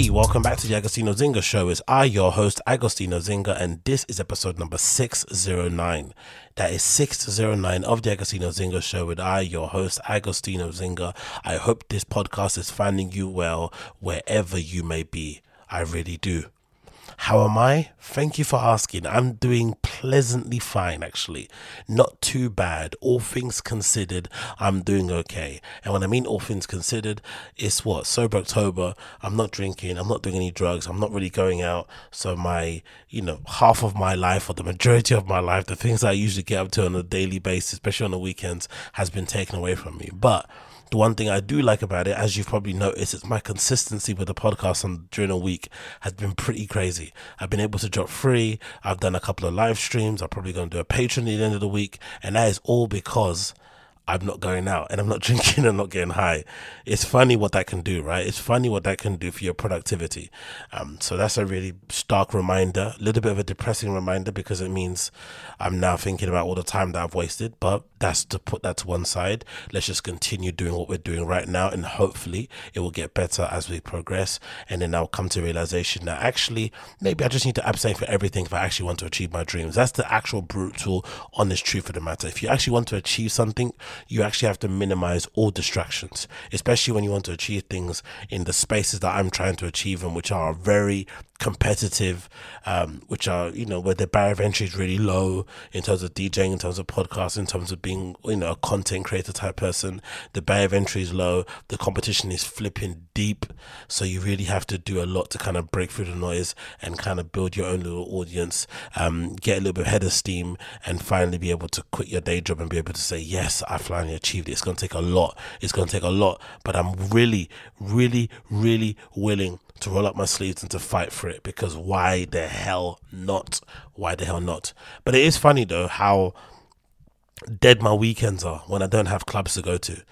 Hey, welcome back to the Agostinho Zinga Show. It's I, your host, Agostinho Zinga, and this is episode number 609. That is 609 of the Agostinho Zinga Show with I, your host, Agostinho Zinga. I hope this podcast is finding you well wherever you may be. I really do. How am I? Thank you for asking. I'm doing pleasantly fine, actually. Not too bad. All things considered, I'm doing okay. And when I mean all things considered, it's what? Sober October. I'm not drinking. I'm not doing any drugs. I'm not really going out. So, my, you know, half of my life or the majority of my life, the things I usually get up to on a daily basis, especially on the weekends, has been taken away from me. But the one thing I do like about it, as you've probably noticed, is my consistency with the podcast on, during a week has been pretty crazy. I've been able to drop three. I've done a couple of live streams. I'm probably going to do a Patreon at the end of the week. And that is all because I'm not going out and I'm not drinking and not getting high. It's funny what that can do, right? It's funny what that can do for your productivity. Um, so that's a really stark reminder, a little bit of a depressing reminder because it means I'm now thinking about all the time that I've wasted, but that's to put that to one side. Let's just continue doing what we're doing right now and hopefully it will get better as we progress. And then I'll come to realization that actually maybe I just need to abstain for everything if I actually want to achieve my dreams. That's the actual brutal, honest truth of the matter. If you actually want to achieve something, you actually have to minimize all distractions, especially when you want to achieve things in the spaces that I'm trying to achieve and which are very competitive, um, which are, you know, where the barrier of entry is really low in terms of DJing, in terms of podcasts, in terms of being, you know, a content creator type person. The barrier of entry is low. The competition is flipping deep. So you really have to do a lot to kind of break through the noise and kind of build your own little audience, um, get a little bit of head of steam and finally be able to quit your day job and be able to say, yes, I finally achieved it. It's going to take a lot. It's going to take a lot, but I'm really, really, really willing to roll up my sleeves and to fight for it because why the hell not? Why the hell not? But it is funny though how dead my weekends are when I don't have clubs to go to.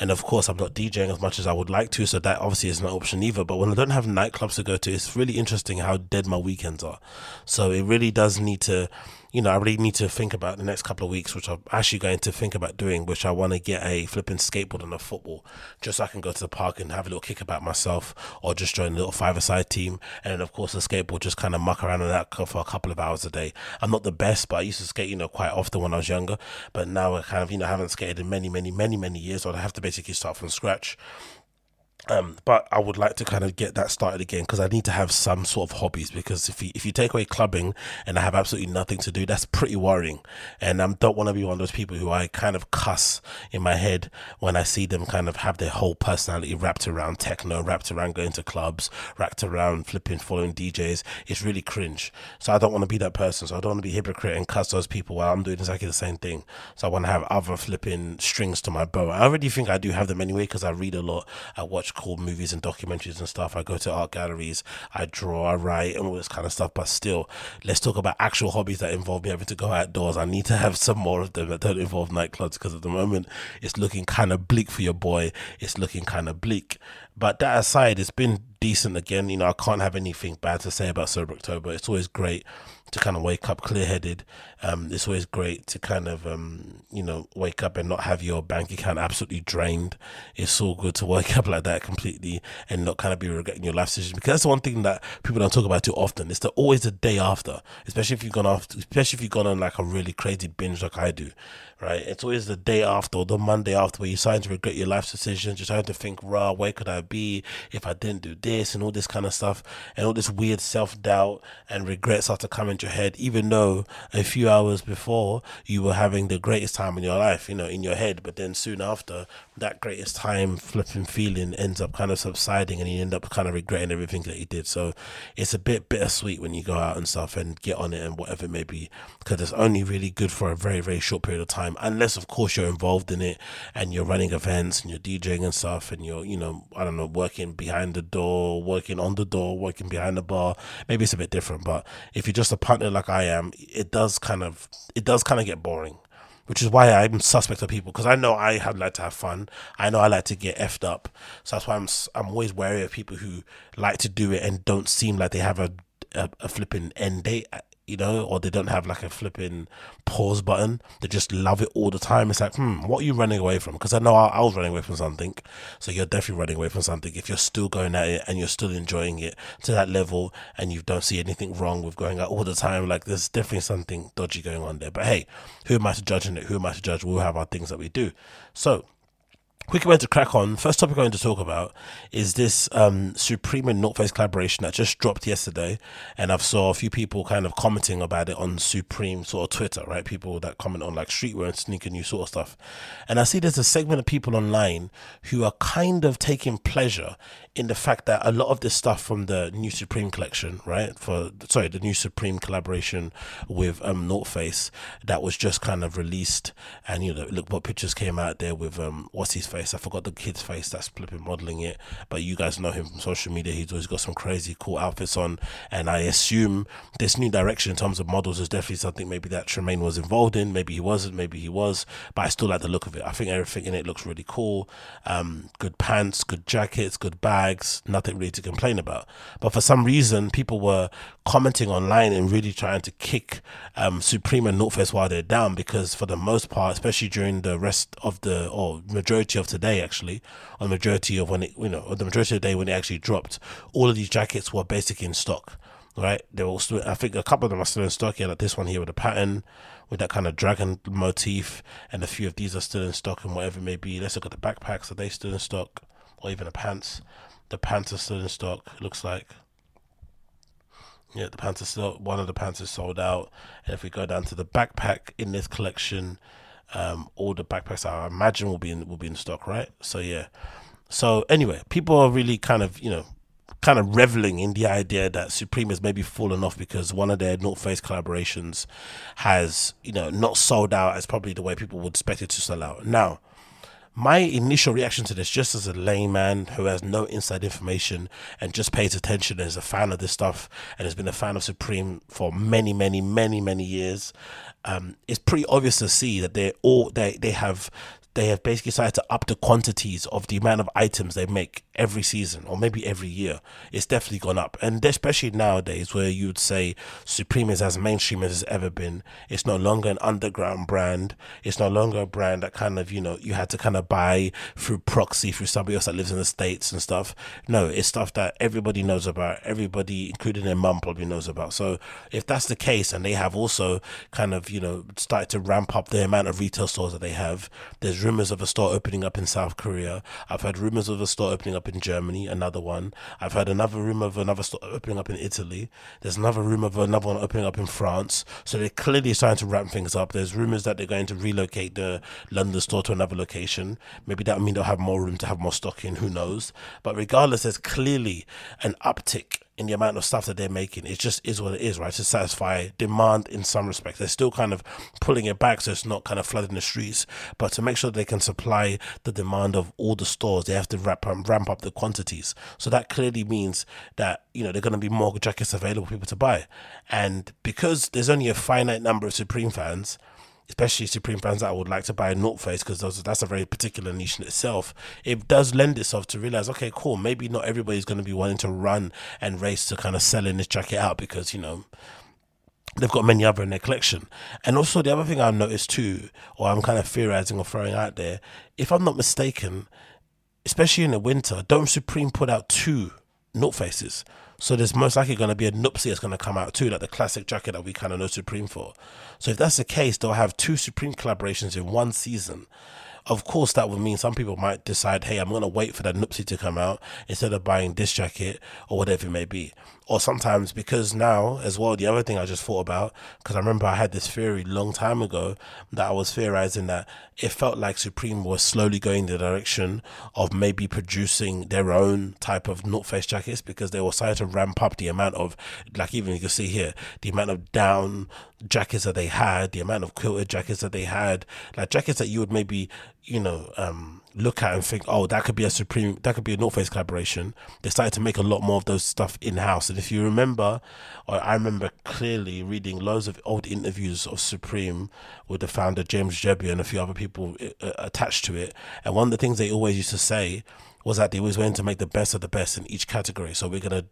And of course, I'm not DJing as much as I would like to, so that obviously is an option either. But when I don't have nightclubs to go to, it's really interesting how dead my weekends are. So it really does need to, you know, I really need to think about the next couple of weeks, which I'm actually going to think about doing, which I want to get a flipping skateboard and a football, just so I can go to the park and have a little kick about myself, or just join a little five-a-side team. And then, of course, the skateboard, just kind of muck around on that for a couple of hours a day. I'm not the best, but I used to skate, you know, quite often when I was younger. But now I kind of, you know, haven't skated in many, many, many, many years, so I have to basically start from scratch. Um, but I would like to kind of get that started again because I need to have some sort of hobbies. Because if you if you take away clubbing and I have absolutely nothing to do, that's pretty worrying. And I don't want to be one of those people who I kind of cuss in my head when I see them kind of have their whole personality wrapped around techno, wrapped around going to clubs, wrapped around flipping, following DJs. It's really cringe. So I don't want to be that person. So I don't want to be hypocrite and cuss those people while I'm doing exactly the same thing. So I want to have other flipping strings to my bow. I already think I do have them anyway because I read a lot. I watch cool movies and documentaries and stuff. I go to art galleries, I draw, I write, and all this kind of stuff. But still, let's talk about actual hobbies that involve me having to go outdoors. I need to have some more of them that don't involve nightclubs because at the moment it's looking kind of bleak for your boy. It's looking kind of bleak. But that aside, it's been decent again. You know, I can't have anything bad to say about Sober October. It's always great to kind of wake up clear headed. Um, it's always great to kind of, um, you know, wake up and not have your bank account absolutely drained. It's so good to wake up like that completely and not kind of be regretting your life decisions because that's one thing that people don't talk about too often. It's the always the day after, especially if you've gone after, especially if you've gone on like a really crazy binge like I do, right? It's always the day after or the Monday after where you're starting to regret your life decisions. You're starting to think, raw, where could I be if I didn't do this and all this kind of stuff and all this weird self doubt and regret start to come into your head, even though a few hours before you were having the greatest time in your life, you know, in your head, but then soon after that greatest time flipping feeling ends up kind of subsiding and you end up kind of regretting everything that you did. So it's a bit bittersweet when you go out and stuff and get on it and whatever it may be, because it's only really good for a very, very short period of time, unless of course you're involved in it and you're running events and you're DJing and stuff and you're, you know, I don't know, working behind the door, working on the door, working behind the bar. Maybe it's a bit different, but if you're just a partner like I am, it does kind of, it does kind of get boring which is why I'm suspect of people because I know I had like to have fun. I know I like to get effed up, so that's why I'm I'm always wary of people who like to do it and don't seem like they have a a, a flipping end date you know, or they don't have like a flipping pause button. They just love it all the time. It's like, hmm, what are you running away from? Because I know I, I, was running away from something. So you're definitely running away from something. If you're still going at it and you're still enjoying it to that level and you don't see anything wrong with going out all the time, like there's definitely something dodgy going on there. But hey, who am I to judge in it? Who am I to judge? We'll have our things that we do. So quickly went to crack on. First topic I'm going to talk about is this um, Supreme and North Face collaboration that just dropped yesterday, and I've saw a few people kind of commenting about it on Supreme sort of Twitter, right? People that comment on like streetwear and sneaker new sort of stuff, and I see there's a segment of people online who are kind of taking pleasure in the fact that a lot of this stuff from the new Supreme collection, right? For sorry, the new Supreme collaboration with um North Face that was just kind of released, and you know, look what pictures came out there with um what's his face? I forgot the kid's face that's flipping modeling it, but you guys know him from social media. He's always got some crazy cool outfits on, and I assume this new direction in terms of models is definitely something maybe that Tremaine was involved in. Maybe he wasn't, maybe he was, but I still like the look of it. I think everything in it looks really cool. Um, good pants, good jackets, good bags bags, nothing really to complain about. But for some reason, people were commenting online and really trying to kick um, Supreme and North Face while they're down because, for the most part, especially during the rest of the or majority of today, actually, or the majority of when it, you know, the majority of the day when it actually dropped, all of these jackets were basically in stock. Right, they were still. I think a couple of them are still in stock. Yeah, like this one here with a pattern, with that kind of dragon motif, and a few of these are still in stock and whatever it may be. Let's look at the backpacks. Are they still in stock, or even the pants? The pants are still in stock. Looks like. Yeah, the pants are still one of the pants is sold out. And if we go down to the backpack in this collection, um, all the backpacks I imagine will be in will be in stock, right? So yeah. So anyway, people are really kind of you know kind of reveling in the idea that Supreme has maybe fallen off because one of their North Face collaborations has, you know, not sold out as probably the way people would expect it to sell out. Now, my initial reaction to this, just as a layman who has no inside information and just pays attention as a fan of this stuff and has been a fan of Supreme for many, many, many, many years, um, it's pretty obvious to see that they all they they have they have basically decided to up the quantities of the amount of items they make every season or maybe every year. It's definitely gone up. And especially nowadays where you'd say Supreme is as mainstream as it's ever been. It's no longer an underground brand. It's no longer a brand that kind of, you know, you had to kind of buy through proxy through somebody else that lives in the States and stuff. No, it's stuff that everybody knows about. Everybody, including their mum, probably knows about. So if that's the case and they have also kind of, you know, started to ramp up the amount of retail stores that they have, there's rumors of a store opening up in South Korea. I've heard rumors of a store opening up in Germany, another one. I've heard another rumor of another store opening up in Italy. There's another rumor of another one opening up in France. So they're clearly starting to ramp things up. There's rumors that they're going to relocate the London store to another location. Maybe that mean they'll have more room to have more stock in. Who knows? But regardless, there's clearly an uptick in the amount of stuff that they're making. It just is what it is, right? To satisfy demand in some respects. They're still kind of pulling it back so it's not kind of flooding the streets. But to make sure they can supply the demand of all the stores, they have to ramp, ramp up the quantities. So that clearly means that, you know, they're going to be more jackets available for people to buy. And because there's only a finite number of Supreme fans, especially Supreme fans that would like to buy a North Face because that's a very particular niche in itself. It does lend itself to realize, okay, cool, maybe not everybody's going to be wanting to run and race to kind of sell selling this jacket out because you know they've got many other in their collection. And also the other thing I've noticed too, or I'm kind of theorizing or throwing out there, if I'm not mistaken, especially in the winter, don't Supreme put out two North Faces? So there's most likely going to be a Nuptse that's going to come out too, like the classic jacket that we kind of know Supreme for. So if that's the case, they'll have two Supreme collaborations in one season. Of course, that would mean some people might decide, hey, I'm going to wait for that Nuptse to come out instead of buying this jacket or whatever it may be. Or sometimes because now, as well, the other thing I just thought about, because I remember I had this theory a long time ago that I was theorizing that it felt like Supreme was slowly going the direction of maybe producing their own type of North Face jackets because they were starting to ramp up the amount of, like even you can see here, the amount of down jackets that they had, the amount of quilted jackets that they had, like jackets that you would maybe, you know, um, look at and think, oh, that could be a Supreme, that could be a North Face collaboration. They started to make a lot more of those stuff in house. And if you remember, or I remember clearly reading loads of old interviews of Supreme with the founder James Jebbia and a few other people uh, attached to it. And one of the things they always used to say was that they was going to make the best of the best in each category. So we're gonna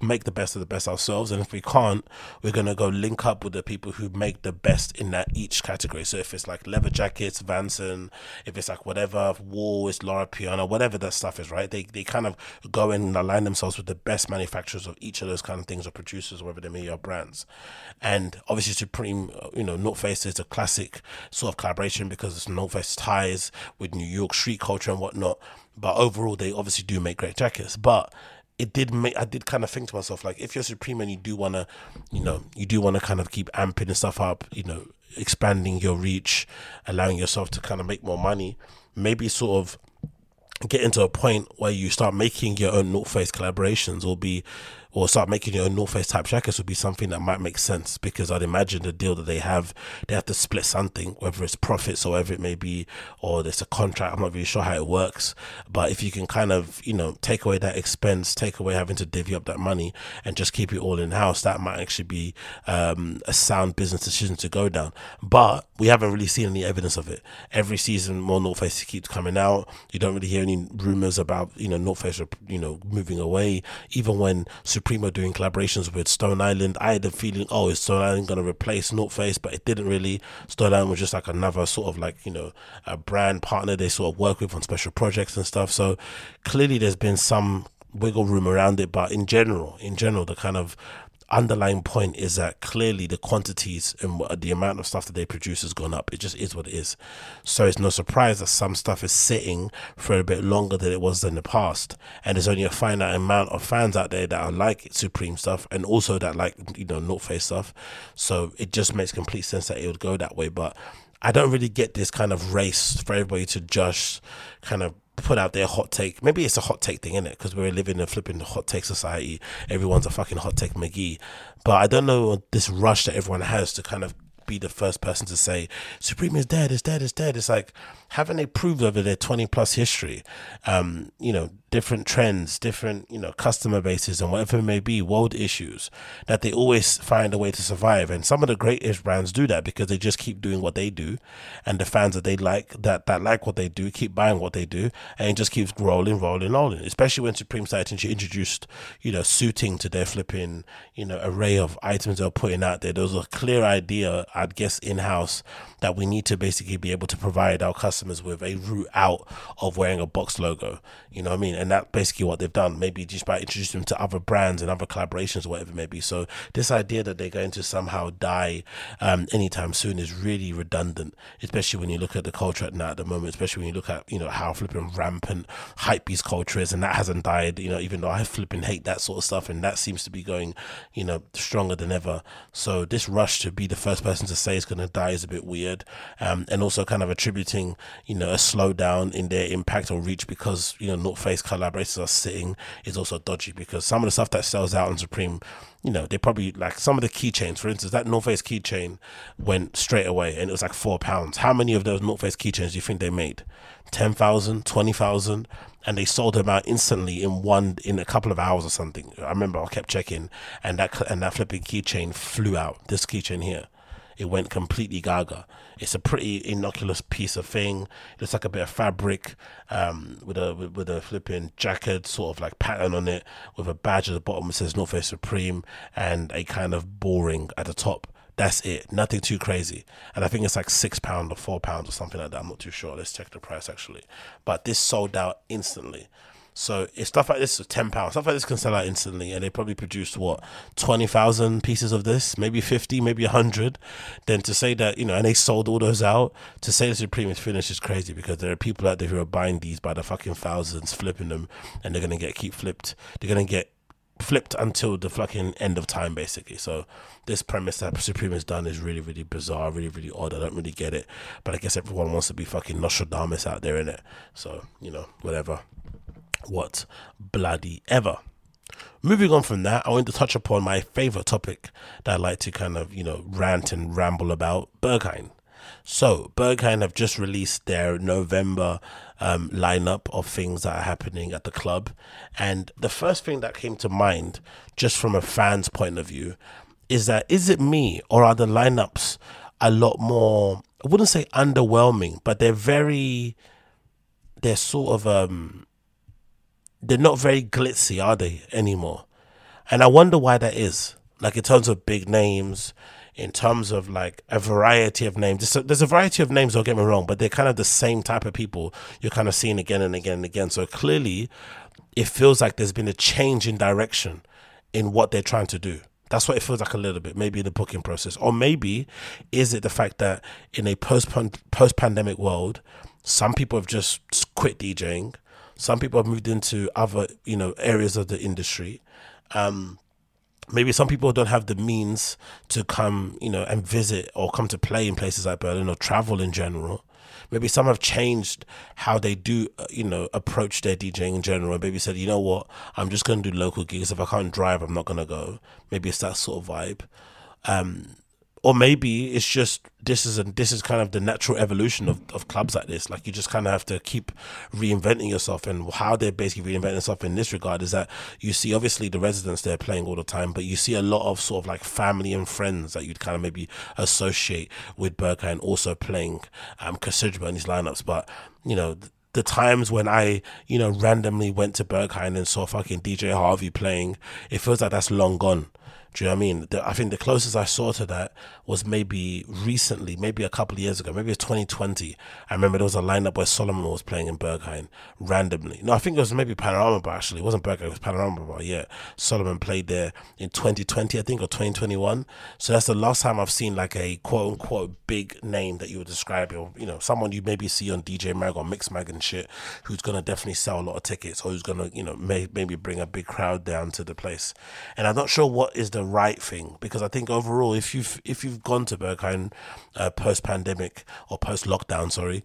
make the best of the best ourselves, and if we can't, we're gonna go link up with the people who make the best in that each category. So if it's like leather jackets, Vanson, if it's like whatever wool, it's Loro Piana, whatever that stuff is, right? They they kind of go in and align themselves with the best manufacturers of each of those kind of things or producers, whatever they may be, or brands. And obviously, Supreme, uh, you know, North Face is a classic sort of collaboration because it's North Face ties with New York street culture and whatnot. But overall, they obviously do make great jackets. But it did make I did kind of think to myself like if you're Supreme and you do want to, you know, you do want to kind of keep amping stuff up, you know, expanding your reach, allowing yourself to kind of make more money, maybe sort of get into a point where you start making your own North Face collaborations or be or start making your own North Face type jackets would be something that might make sense because I'd imagine the deal that they have, they have to split something, whether it's profits or whatever it may be, or there's a contract. I'm not really sure how it works, but if you can kind of, you know, take away that expense, take away having to divvy up that money and just keep it all in house, that might actually be um, a sound business decision to go down. But we haven't really seen any evidence of it. Every season, more North Face keeps coming out. You don't really hear any rumors about, you know, North Face, you know, moving away. Even when Supreme doing collaborations with Stone Island. I had the feeling, oh, is Stone Island going to replace North Face? But it didn't really. Stone Island was just like another sort of like, you know, a brand partner they sort of work with on special projects and stuff. So clearly there's been some wiggle room around it. But in general, in general, the kind of underlying point is that clearly the quantities and the amount of stuff that they produce has gone up. It just is what it is. So it's no surprise that some stuff is sitting for a bit longer than it was in the past. And there's only a finite amount of fans out there that are like Supreme stuff and also that like, you know, North Face stuff. So it just makes complete sense that it would go that way. But I don't really get this kind of race for everybody to just kind of put out their hot take. Maybe it's a hot take thing, in it? Because we're living in a flipping hot take society. Everyone's a fucking hot take McGee. But I don't know this rush that everyone has to kind of be the first person to say Supreme is dead, it's dead, it's dead. It's like haven't they proved over their twenty plus history, um, you know, different trends, different, you know, customer bases and whatever it may be, world issues, that they always find a way to survive. And some of the greatest brands do that because they just keep doing what they do. And the fans that they like, that, that like what they do, keep buying what they do. And it just keeps rolling, rolling, rolling. Especially when Supreme started introduced, you know, suiting to their flipping, you know, array of items they're putting out there. There was a clear idea, I'd guess, in house that we need to basically be able to provide our customers with a route out of wearing a box logo. You know what I mean? And that's basically what they've done. Maybe just by introducing them to other brands and other collaborations or whatever it may be. So this idea that they're going to somehow die um, anytime soon is really redundant, especially when you look at the culture now at the moment, especially when you look at, you know, how flipping rampant hypebeast culture is and that hasn't died, you know, even though I flipping hate that sort of stuff and that seems to be going, you know, stronger than ever. So this rush to be the first person to say it's going to die is a bit weird um, and also kind of attributing, you know, a slowdown in their impact or reach because you know North Face collaborators are sitting is also dodgy because some of the stuff that sells out on Supreme you know, they probably like some of the keychains, for instance, that North Face keychain went straight away and it was like four pounds. How many of those North Face keychains do you think they made? 10,000, 20,000? And they sold them out instantly in one, in a couple of hours or something. I remember I kept checking and that, and that flipping keychain flew out. This keychain here it went completely gaga. It's a pretty innocuous piece of thing. It looks like a bit of fabric um, with a with, with, a flipping jacket sort of like pattern on it with a badge at the bottom that says North Face Supreme and a kind of boring at the top. That's it. Nothing too crazy. And I think it's like six pounds or four pounds or something like that. I'm not too sure. Let's check the price actually. But this sold out instantly. So if stuff like this is ten pounds, stuff like this can sell out instantly, and they probably produced what twenty thousand pieces of this, maybe fifty, maybe hundred. Then to say that you know, and they sold all those out, to say this is finished is crazy because there are people out there who are buying these by the fucking thousands, flipping them, and they're gonna get keep flipped. They're gonna get flipped until the fucking end of time, basically. So this premise that Supreme has done is really, really bizarre, really, really odd. I don't really get it, but I guess everyone wants to be fucking Nostradamus out there, in it. So you know, whatever. What bloody ever. Moving on from that, I want to touch upon my favorite topic that I like to kind of, you know, rant and ramble about Berghain. So, Berghain have just released their November um, lineup of things that are happening at the club. And the first thing that came to mind, just from a fan's point of view, is that is it me or are the lineups a lot more, I wouldn't say underwhelming, but they're very, they're sort of, um, they're not very glitzy, are they, anymore? And I wonder why that is. Like in terms of big names, in terms of like a variety of names. There's a, there's a variety of names, don't get me wrong, but they're kind of the same type of people you're kind of seeing again and again and again. So clearly, it feels like there's been a change in direction in what they're trying to do. That's what it feels like a little bit, maybe in the booking process. Or maybe is it the fact that in a post post pandemic world, some people have just quit DJing, some people have moved into other, you know, areas of the industry. Um, maybe some people don't have the means to come, you know, and visit or come to play in places like Berlin or travel in general. Maybe some have changed how they do, uh, you know, approach their DJing in general. Maybe said, you know what, I'm just going to do local gigs. If I can't drive, I'm not going to go. Maybe it's that sort of vibe. Um, or maybe it's just this is a, this is kind of the natural evolution of, of clubs like this. Like you just kind of have to keep reinventing yourself, and how they're basically reinventing themselves in this regard is that you see obviously the residents they're playing all the time, but you see a lot of sort of like family and friends that you'd kind of maybe associate with Berghain also playing um considerable in these lineups. But you know the times when I, you know, randomly went to Berghain and saw fucking DJ Harvey playing, it feels like that's long gone. Do you know what I mean? The, I think the closest I saw to that was maybe recently, maybe a couple of years ago, maybe it's 2020. I remember there was a lineup where Solomun was playing in Berghain randomly. No, I think it was maybe Panorama Bar actually. It wasn't Berghain, it was Panorama Bar. Yeah, Solomun played there in 2020, I think, or 2021. So that's the last time I've seen like a quote unquote big name that you would describe, or you know, someone you maybe see on DJ Mag or Mixmag and shit, who's gonna definitely sell a lot of tickets or who's gonna, you know, may, maybe bring a big crowd down to the place. And I'm not sure what is the right thing because I think overall, if you've if you've gone to Berghain uh, post pandemic or post lockdown, sorry,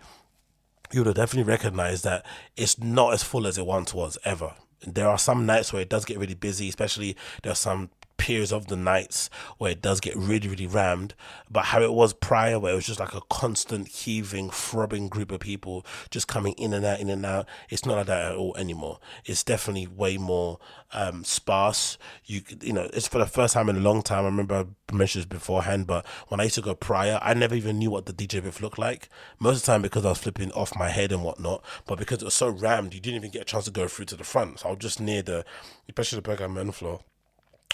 you would have definitely recognized that it's not as full as it once was ever. There are some nights where it does get really busy, especially there are some periods of the nights where it does get really, really rammed. But how it was prior, where it was just like a constant heaving, throbbing group of people just coming in and out, in and out. It's not like that at all anymore. It's definitely way more um, sparse. You you know, it's for the first time in a long time. I remember I mentioned this beforehand, but when I used to go prior, I never even knew what the DJ booth looked like. Most of the time because I was flipping off my head and whatnot, but because it was so rammed, you didn't even get a chance to go through to the front. So I was just near the, especially the Berghain main floor.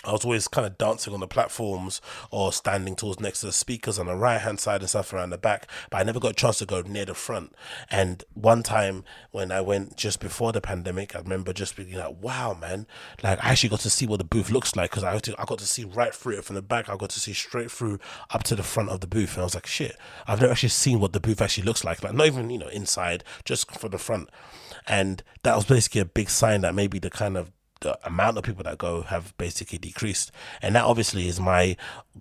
I was always kind of dancing on the platforms or standing towards next to the speakers on the right hand side and stuff around the back, but I never got a chance to go near the front. And one time when I went just before the pandemic, I remember just being like, wow, man, like I actually got to see what the booth looks like because I, I got to see right through it from the back. I got to see straight through up to the front of the booth. And I was like, shit, I've never actually seen what the booth actually looks like. Like, not even, you know, inside, just for the front. And that was basically a big sign that maybe the kind of the amount of people that go have basically decreased. And that obviously is my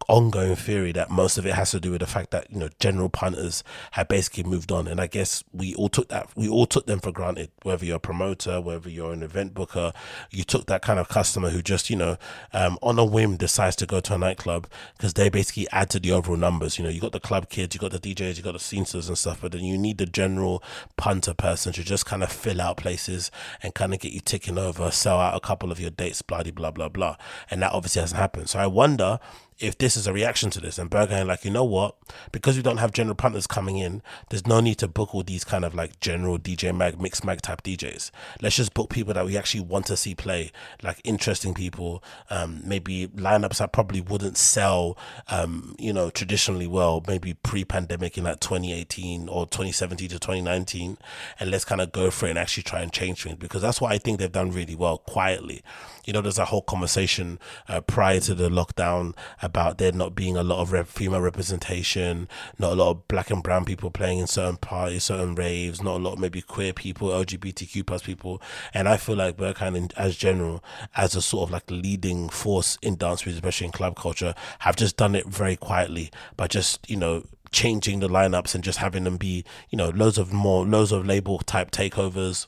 ongoing theory that most of it has to do with the fact that, you know, general punters have basically moved on. And I guess we all took that, we all took them for granted, whether you're a promoter, whether you're an event booker, you took that kind of customer who just, you know, um, on a whim decides to go to a nightclub because they basically add to the overall numbers. You know, you got the club kids, you got the DJs, you got the scenesters and stuff, but then you need the general punter person to just kind of fill out places and kind of get you ticking over, sell out couple of your dates, blah, blah, blah, blah. And that obviously hasn't happened. So I wonder if this is a reaction to this and Berghain like, you know what? Because we don't have general punters coming in, there's no need to book all these kind of like general DJ mag, Mixmag type DJs. Let's just book people that we actually want to see play, like interesting people, um, maybe lineups that probably wouldn't sell, um, you know, traditionally well, maybe pre pandemic in like 2018 or 2017 to 2019. And let's kind of go for it and actually try and change things because that's what I think they've done really well quietly. You know, there's a whole conversation uh, prior to the lockdown about there not being a lot of rep- female representation, not a lot of black and brown people playing in certain parties, certain raves, not a lot of maybe queer people, LGBTQ plus people. And I feel like Berghain, as general, as a sort of like leading force in dance music, especially in club culture, have just done it very quietly by just, you know, changing the lineups and just having them be, you know, loads of more, loads of label type takeovers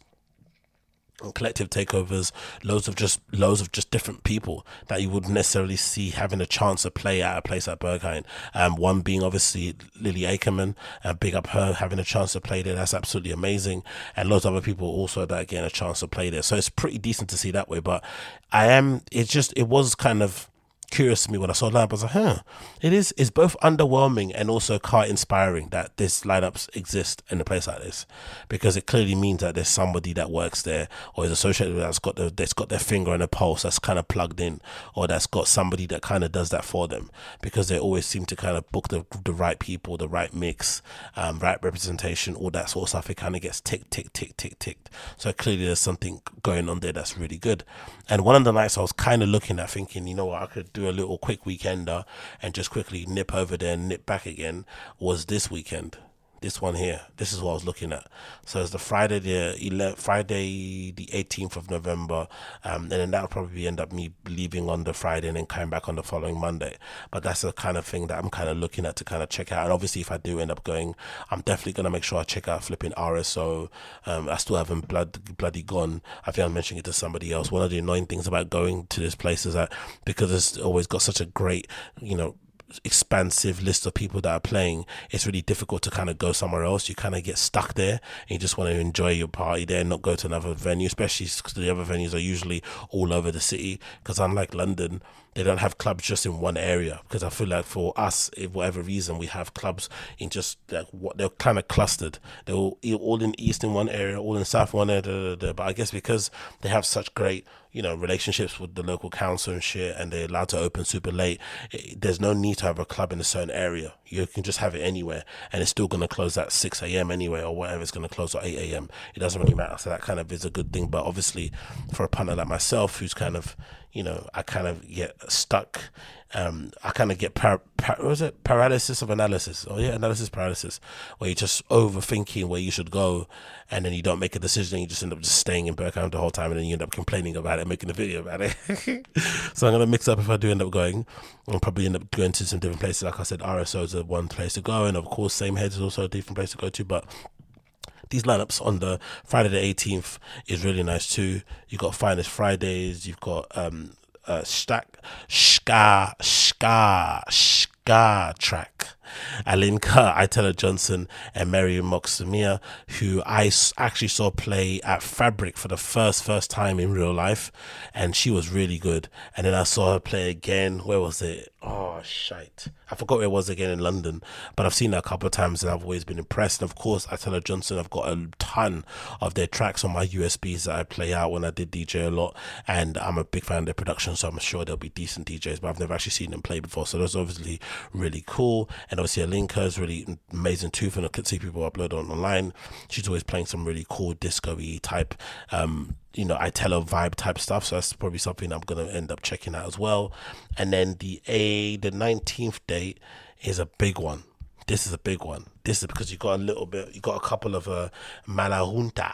collective takeovers, loads of just loads of just different people that you wouldn't necessarily see having a chance to play at a place like Berghain. Um, one being obviously Lily Ackerman, and big up her having a chance to play there. That's absolutely amazing, and loads of other people also that getting a chance to play there. So it's pretty decent to see that way. But I am, it's just it was kind of curious to me when I saw lineup. I was like, huh, it is it's both underwhelming and also quite inspiring that this lineups exist in a place like this because it clearly means that there's somebody that works there or is associated with that's got the, that's got their finger on a pulse that's kind of plugged in or that's got somebody that kind of does that for them because they always seem to kind of book the, the right people, the right mix, um, right representation, all that sort of stuff. It kind of gets tick, tick, tick, tick, ticked. So clearly there's something going on there that's really good. And one of the nights I was kind of looking at thinking, you know what, I could do a little quick weekender and just quickly nip over there and nip back again was this weekend this one here. This is what I was looking at. So it's the Friday the 11th, Friday the 18th of November, um, and then that'll probably end up me leaving on the Friday and then coming back on the following Monday. But that's the kind of thing that I'm kind of looking at to kind of check out. And obviously, if I do end up going, I'm definitely gonna make sure I check out flipping RSO. Um, I still haven't blood bloody gone. I think I'm mentioning it to somebody else. One of the annoying things about going to this place is that because it's always got such a great, you know, expansive list of people that are playing, it's really difficult to kind of go somewhere else. You kind of get stuck there and you just want to enjoy your party there and not go to another venue, especially because the other venues are usually all over the city. Because unlike London, they don't have clubs just in one area because I feel like for us, if whatever reason, we have clubs in just like what they're kind of clustered. They're all, all in east in one area, all in south one area. Da, da, da. But I guess because they have such great you know relationships with the local council and shit, and they're allowed to open super late. There's no need to have a club in a certain area. You can just have it anywhere, and it's still gonna close at six a.m. anyway, or whatever. It's gonna close at eight a.m. It doesn't really matter. So that kind of is a good thing. But obviously, for a punter like myself, who's kind of you know, I kind of get stuck. Um, I kind of get par, par, was it paralysis of analysis? Oh yeah, analysis paralysis, where you're just overthinking where you should go, and then you don't make a decision. and You just end up just staying in Berghain the whole time, and then you end up complaining about it, making a video about it. so I'm gonna mix up if I do end up going. I'll probably end up going to some different places. Like I said, RSO is one place to go, and of course, Sameheads is also a different place to go to, but these lineups on the Friday the 18th is really nice too. You've got Finest Fridays, you've got um uh Stack Ska Ska Ska track. Alinka Italojohnson and Mary Moxamia, who I actually saw play at Fabric for the first first time in real life, and she was really good. And then I saw her play again. Where was it? Oh shite! I forgot where it was again in London, but I've seen her a couple of times and I've always been impressed. And of course, Italojohnson, I've got a ton of their tracks on my USBs that I play out when I did DJ a lot, and I'm a big fan of their production, so I'm sure they'll be decent DJs. But I've never actually seen them play before, so that's obviously really cool. And obviously, Alinka is really amazing too, and I could see people upload on online. She's always playing some really cool disco-y type um, you know, Italo vibe type stuff. So that's probably something I'm gonna end up checking out as well. And then the A the 19th date is a big one. This is a big one. This is because you got a little bit you got a couple of uh Malahunta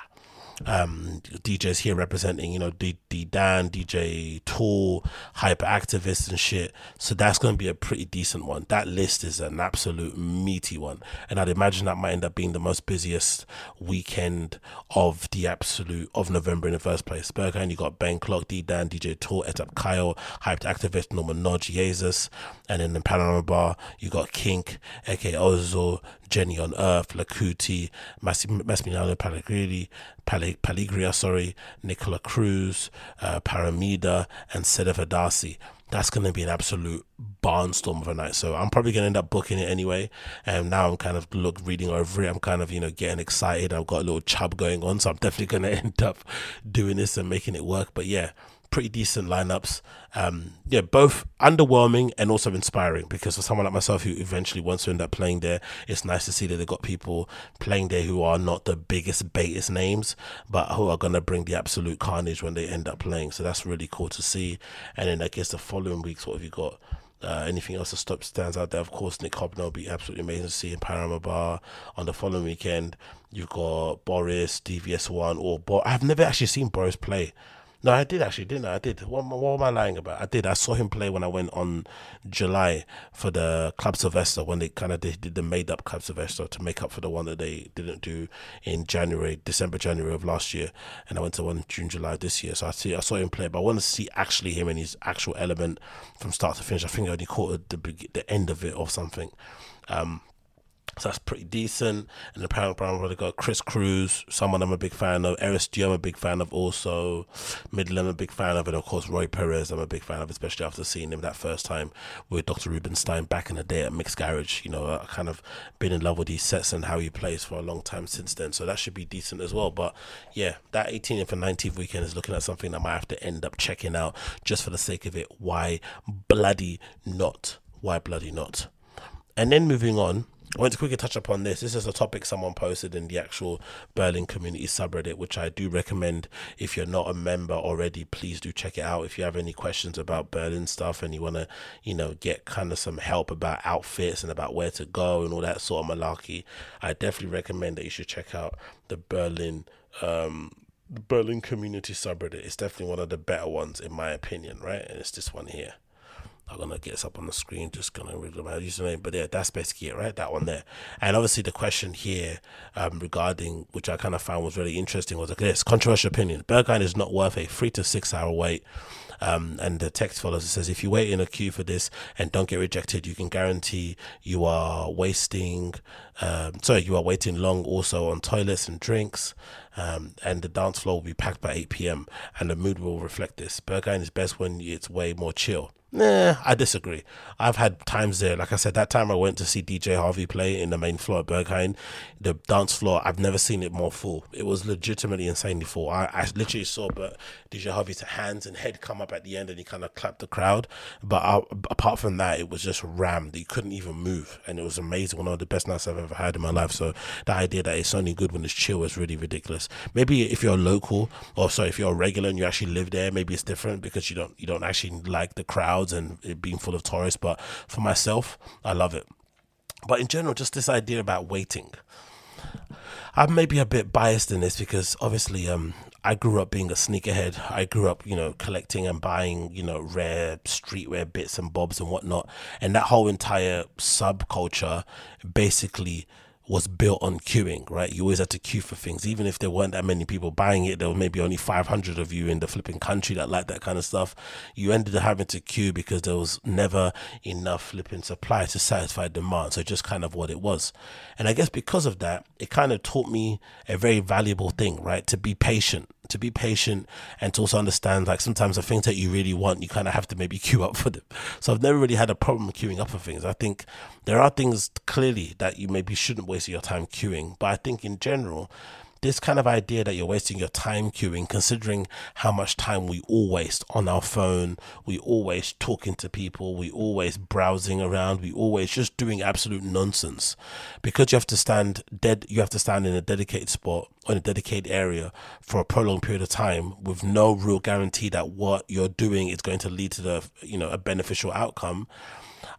um, DJs here representing, you know, D, D Dan, DJ Tool, Hyperactivists and shit. So that's going to be a pretty decent one. That list is an absolute meaty one. And I'd imagine that might end up being the most busiest weekend of the absolute of November in the first place. Berghain, you got Ben Klock, D Dan, DJ Tool, Etapp Kyle, Hyperactivist, Norman Nodge, Jesus. And in the Panorama Bar, you got Kink, aka Ozo, Jenny on Earth, Lakuti, Massimiliano Pellegrini, Pellegria, sorry, Nicola Cruz, uh, Paramida, and Sedef Adasi. That's going to be an absolute barnstorm of a night. So I'm probably gonna end up booking it anyway. And now I'm kind of look reading over it. I'm kind of you know getting excited. I've got a little chub going on, so I'm definitely gonna end up doing this and making it work. But yeah, pretty decent lineups. Um, yeah, both underwhelming and also inspiring because for someone like myself who eventually wants to end up playing there, it's nice to see that they've got people playing there who are not the biggest, baitest names, but who are going to bring the absolute carnage when they end up playing. So that's really cool to see. And then I guess the following weeks, what have you got? Uh, anything else that stop, stands out there? Of course, Nick Höppner will be absolutely amazing to see in Panorama Bar on the following weekend. You've got Boris, DVS1, or Bo- I've never actually seen Boris play. No, I did actually, didn't I? I did. What, what am I lying about? I did. I saw him play when I went on July for the Club Sylvester when they kind of did, did the made up Club Sylvester to make up for the one that they didn't do in January, December, January of last year. And I went to one June, July this year. So I see, I saw him play, but I want to see actually him in his actual element from start to finish. I think I only caught the the end of it or something. Um, so that's pretty decent. And the Panorama Bar really got Chris Cruz, someone I'm a big fan of. Eris Drew, I'm a big fan of also. Midland, I'm a big fan of. And of course, Roi Perez, I'm a big fan of, especially after seeing him that first time with Dr. Rubenstein back in the day at Mixed Garage. You know, I kind of been in love with these sets and how he plays for a long time since then. So that should be decent as well. But yeah, that 18th and 19th weekend is looking at something I might have to end up checking out just for the sake of it. Why bloody not? Why bloody not? And then moving on I want to quickly touch upon this. This is a topic someone posted in the actual Berlin community subreddit, which I do recommend. If you're not a member already, please do check it out. If you have any questions about Berlin stuff and you want to, you know, get kind of some help about outfits and about where to go and all that sort of malarkey, I definitely recommend that you should check out the Berlin um, the Berlin community subreddit. It's definitely one of the better ones in my opinion, right? And it's this one here. I'm gonna get this up on the screen, just gonna read my username. But yeah, that's basically it, right? That one there. And obviously the question here um, regarding which I kind of found was really interesting was like this controversial opinion. Berghain is not worth a three to six hour wait. Um, and the text follows it says if you wait in a queue for this and don't get rejected you can guarantee you are wasting um, sorry you are waiting long also on toilets and drinks um, and the dance floor will be packed by 8 p.m and the mood will reflect this Berghain is best when it's way more chill Nah, I disagree. I've had times there, like I said, that time I went to see DJ Harvey play in the main floor at Berghain, the dance floor, I've never seen it more full. It was legitimately insanely full. I, I literally saw but DJ Harvey's hands and head come up at the end and he kind of clapped the crowd. But I, apart from that, it was just rammed. You couldn't even move. And it was amazing. One of the best nights I've ever had in my life. So the idea that it's only good when it's chill is really ridiculous. Maybe if you're local or sorry, if you're a regular and you actually live there, maybe it's different because you don't, you don't actually like the crowd crowds and it being full of tourists. But for myself, I love it. But in general, just this idea about waiting. I'm maybe a bit biased in this because obviously, um, I grew up being a sneakerhead. I grew up, you know, collecting and buying, you know, rare streetwear bits and bobs and whatnot. And that whole entire subculture basically was built on queuing, right? You always had to queue for things, even if there weren't that many people buying it. There were maybe only 500 of you in the flipping country that liked that kind of stuff. You ended up having to queue because there was never enough flipping supply to satisfy demand. So just kind of what it was. And I guess because of that, it kind of taught me a very valuable thing, right? To be patient to be patient and to also understand like sometimes the things that you really want you kind of have to maybe queue up for them so i've never really had a problem queuing up for things i think there are things clearly that you maybe shouldn't waste your time queuing but i think in general this kind of idea that you're wasting your time queuing, considering how much time we all waste on our phone, we always talking to people, we always browsing around, we always just doing absolute nonsense. Because you have to stand dead, you have to stand in a dedicated spot or in a dedicated area for a prolonged period of time with no real guarantee that what you're doing is going to lead to the, you know, a beneficial outcome.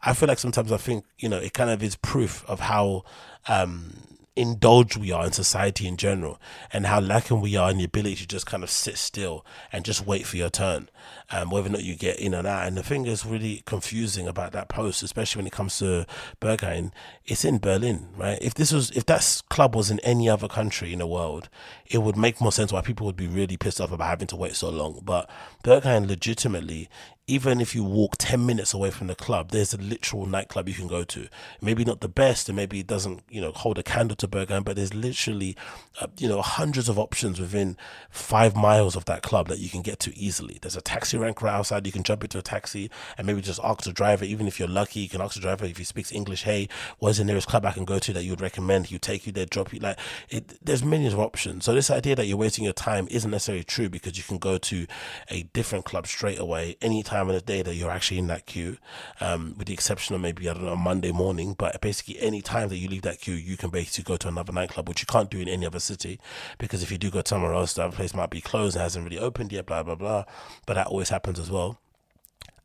I feel like sometimes I think, you know, it kind of is proof of how, um, indulged we are in society in general and how lacking we are in the ability to just kind of sit still and just wait for your turn um, whether or not you get in and out and the thing is really confusing about that post especially when it comes to Berghain it's in Berlin right if this was if that club was in any other country in the world it would make more sense why people would be really pissed off about having to wait so long but Berghain legitimately even if you walk 10 minutes away from the club, there's a literal nightclub you can go to. Maybe not the best, and maybe it doesn't, you know, hold a candle to Berghain, but there's literally, uh, you know, hundreds of options within five miles of that club that you can get to easily. There's a taxi rank right outside. You can jump into a taxi and maybe just ask the driver. Even if you're lucky, you can ask the driver if he speaks English. Hey, where's the nearest club I can go to that you would recommend? He'll take you there, drop you. Like, it, there's millions of options. So this idea that you're wasting your time isn't necessarily true because you can go to a different club straight away any time of the day that you're actually in that queue, um, with the exception of maybe, I don't know, Monday morning. But basically, any time that you leave that queue, you can basically go to another nightclub, which you can't do in any other city. Because if you do go somewhere else, that place might be closed and hasn't really opened yet, blah, blah, blah. But that always happens as well.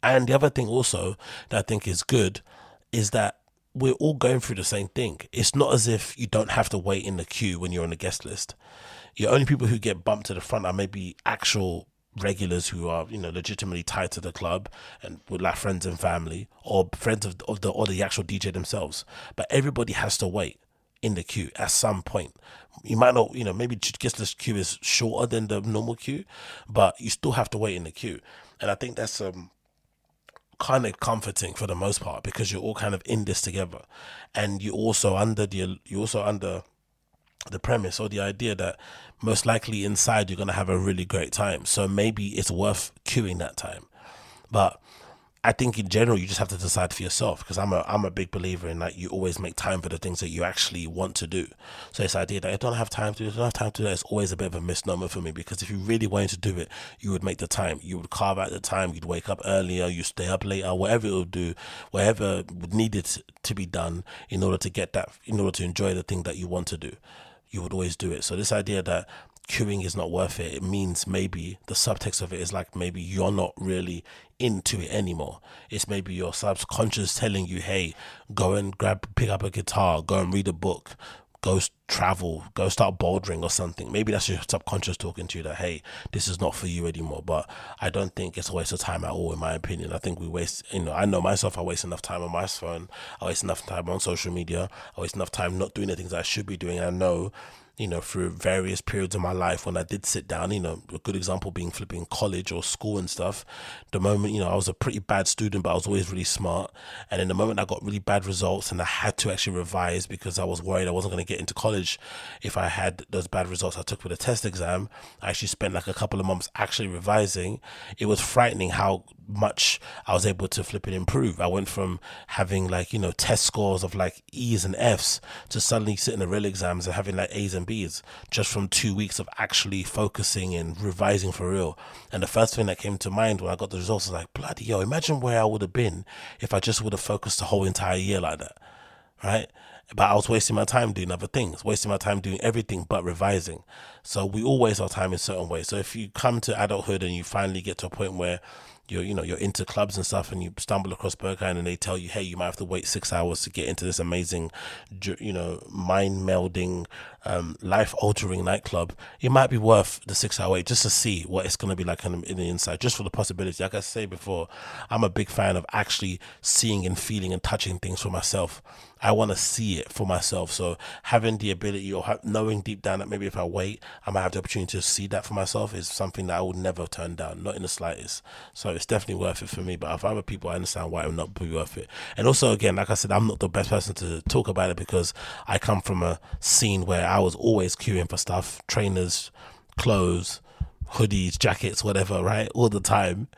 And the other thing also that I think is good is that we're all going through the same thing. It's not as if you don't have to wait in the queue when you're on the guest list. The only people who get bumped to the front are maybe actual regulars who are you know legitimately tied to the club and with like friends and family or friends of, of the or the actual DJ themselves. But everybody has to wait in the queue at some point. You might not, you know, maybe just this queue is shorter than the normal queue, but you still have to wait in the queue. And I think that's um kind of comforting for the most part because you're all kind of in this together, and you also under the you also under the premise or the idea that most likely inside you're to have a really great time. So maybe it's worth queuing that time. But I think in general you just have to decide for yourself because I'm a I'm a big believer in that you always make time for the things that you actually want to do. So this idea that I don't have time to do, I don't have time to do that is always a bit of a misnomer for me because if you really wanted to do it, you would make the time. You would carve out the time. You'd wake up earlier. You stay up later. Whatever it would do, whatever needed to be done in order to get that, in order to enjoy the thing that you want to do you would always do it. So this idea that queuing is not worth it, it means maybe the subtext of it is like maybe you're not really into it anymore. It's maybe your subconscious telling you, hey, go and grab, pick up a guitar, go and read a book, go travel, go start bouldering or something. Maybe that's your subconscious talking to you that, hey, this is not for you anymore. But I don't think it's a waste of time at all, in my opinion. I think we waste, you know, I know myself, I waste enough time on my phone, I waste enough time on social media, I waste enough time not doing the things I should be doing. I know you know, through various periods of my life when I did sit down, you know, a good example being flipping college or school and stuff. The moment, you know, I was a pretty bad student, but I was always really smart. And in the moment I got really bad results and I had to actually revise because I was worried I wasn't going to get into college if I had those bad results I took for the test exam. I actually spent like a couple of months actually revising. It was frightening how much I was able to flip it improve. I went from having like, you know, test scores of like E's and F's to suddenly sitting the real exams and having like A's and B's just from two weeks of actually focusing and revising for real. And the first thing that came to mind when I got the results was like, bloody yo, imagine where I would have been if I just would have focused the whole entire year like that. Right? but I was wasting my time doing other things, wasting my time doing everything but revising. So we all waste our time in certain ways. So if you come to adulthood and you finally get to a point where you're you know you're into clubs and stuff and you stumble across Berghain and they tell you hey you might have to wait six hours to get into this amazing you know mind melding um, life altering nightclub. It might be worth the six hour wait just to see what it's going to be like in, in the inside just for the possibility. Like I say before I'm a big fan of actually seeing and feeling and touching things for myself I want to see it for myself so having the ability or knowing deep down that maybe if I wait I might have the opportunity to see that for myself is something that I would never turn down not in the slightest so it's definitely worth it for me. But if other people, I understand why it would not be worth it. And also, again, like I said, I'm not the best person to talk about it because I come from a scene where I was always queuing for stuff, trainers, clothes, hoodies, jackets, whatever, right, all the time.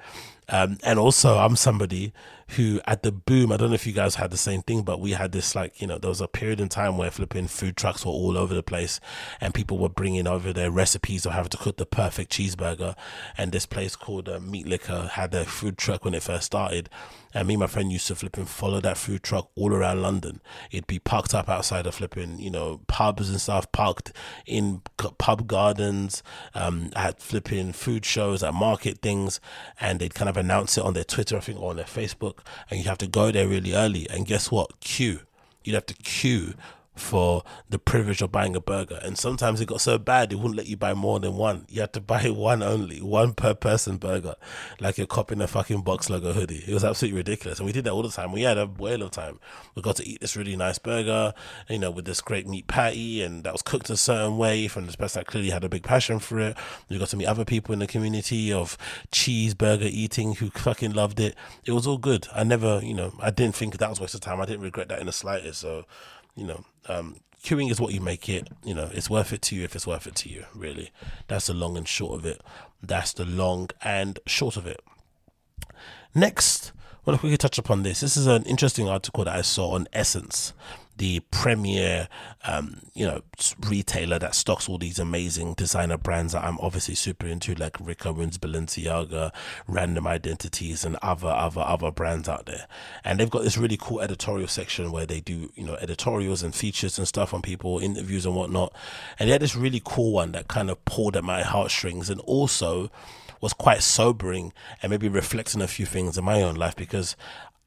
Um, and also, I'm somebody who at the boom, I don't know if you guys had the same thing, but we had this like, you know, there was a period in time where flipping food trucks were all over the place and people were bringing over their recipes of how to cook the perfect cheeseburger. And this place called uh, Meat Liquor had a food truck when it first started. And me and my friend used to flip and follow that food truck all around London. It'd be parked up outside of flipping, you know, pubs and stuff, parked in pub gardens, um, at flipping food shows, at market things. And they'd kind of announce it on their Twitter, I think, or on their Facebook and you have to go there really early. And guess what? Queue. You'd have to queue for the privilege of buying a burger. And sometimes it got so bad, it wouldn't let you buy more than one. You had to buy one only, one per person burger, like you're copying a fucking box logo hoodie. It was absolutely ridiculous. And we did that all the time. We had a whale of time. We got to eat this really nice burger, you know, with this great meat patty, and that was cooked a certain way from this person that clearly had a big passion for it. We got to meet other people in the community of cheeseburger eating who fucking loved it. It was all good. I never, you know, I didn't think that was waste of time. I didn't regret that in the slightest. So, you know, um, queuing is what you make it. You know, it's worth it to you if it's worth it to you, really. That's the long and short of it. That's the long and short of it. Next, well, if we could touch upon this, this is an interesting article that I saw on Ssense the premier, um, you know, retailer that stocks all these amazing designer brands that I'm obviously super into, like Rick Owens, Balenciaga, Random Identities, and other other other brands out there. And they've got this really cool editorial section where they do, you know, editorials and features and stuff on people, interviews and whatnot. And they had this really cool one that kind of pulled at my heartstrings and also was quite sobering and maybe reflecting a few things in my own life because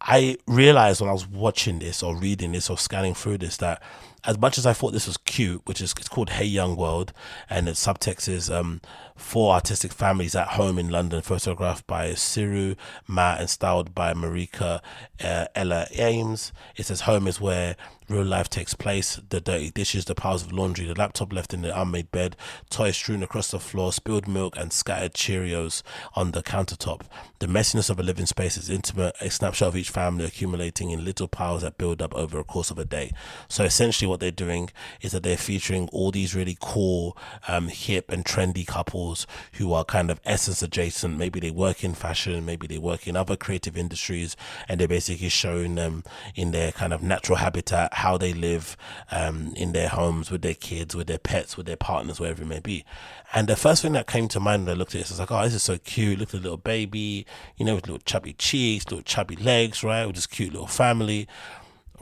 I realized when I was watching this or reading this or scanning through this that as much as I thought this was cute, which is it's called Hey Young World, and the subtext is um, four artistic families at home in London, photographed by Siru, Matt, and styled by Marika uh, Ella Ames. It says home is where real life takes place. The dirty dishes, the piles of laundry, the laptop left in the unmade bed, toys strewn across the floor, spilled milk, and scattered Cheerios on the countertop. The messiness of a living space is intimate, a snapshot of each family accumulating in little piles that build up over a course of a day. So essentially, what they're doing is that they're featuring all these really cool, um, hip, and trendy couples who are kind of Ssense adjacent. Maybe they work in fashion, maybe they work in other creative industries, and they're basically showing them in their kind of natural habitat how they live um, in their homes with their kids, with their pets, with their partners, wherever it may be. And the first thing that came to mind when I looked at this was like, oh, this is so cute. Look at the little baby, you know, with little chubby cheeks, little chubby legs, right? With this cute little family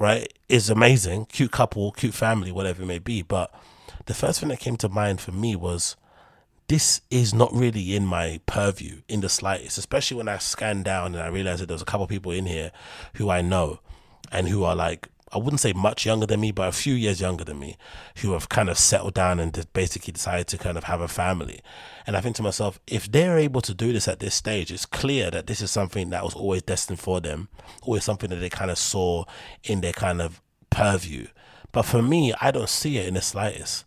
right, is amazing. Cute couple, cute family, whatever it may be. But the first thing that came to mind for me was this is not really in my purview in the slightest, especially when I scan down and I realize that there's a couple people in here who I know and who are like I wouldn't say much younger than me, but a few years younger than me, who have kind of settled down and basically decided to kind of have a family. And I think to myself, if they're able to do this at this stage, it's clear that this is something that was always destined for them, always something that they kind of saw in their kind of purview. But for me, I don't see it in the slightest.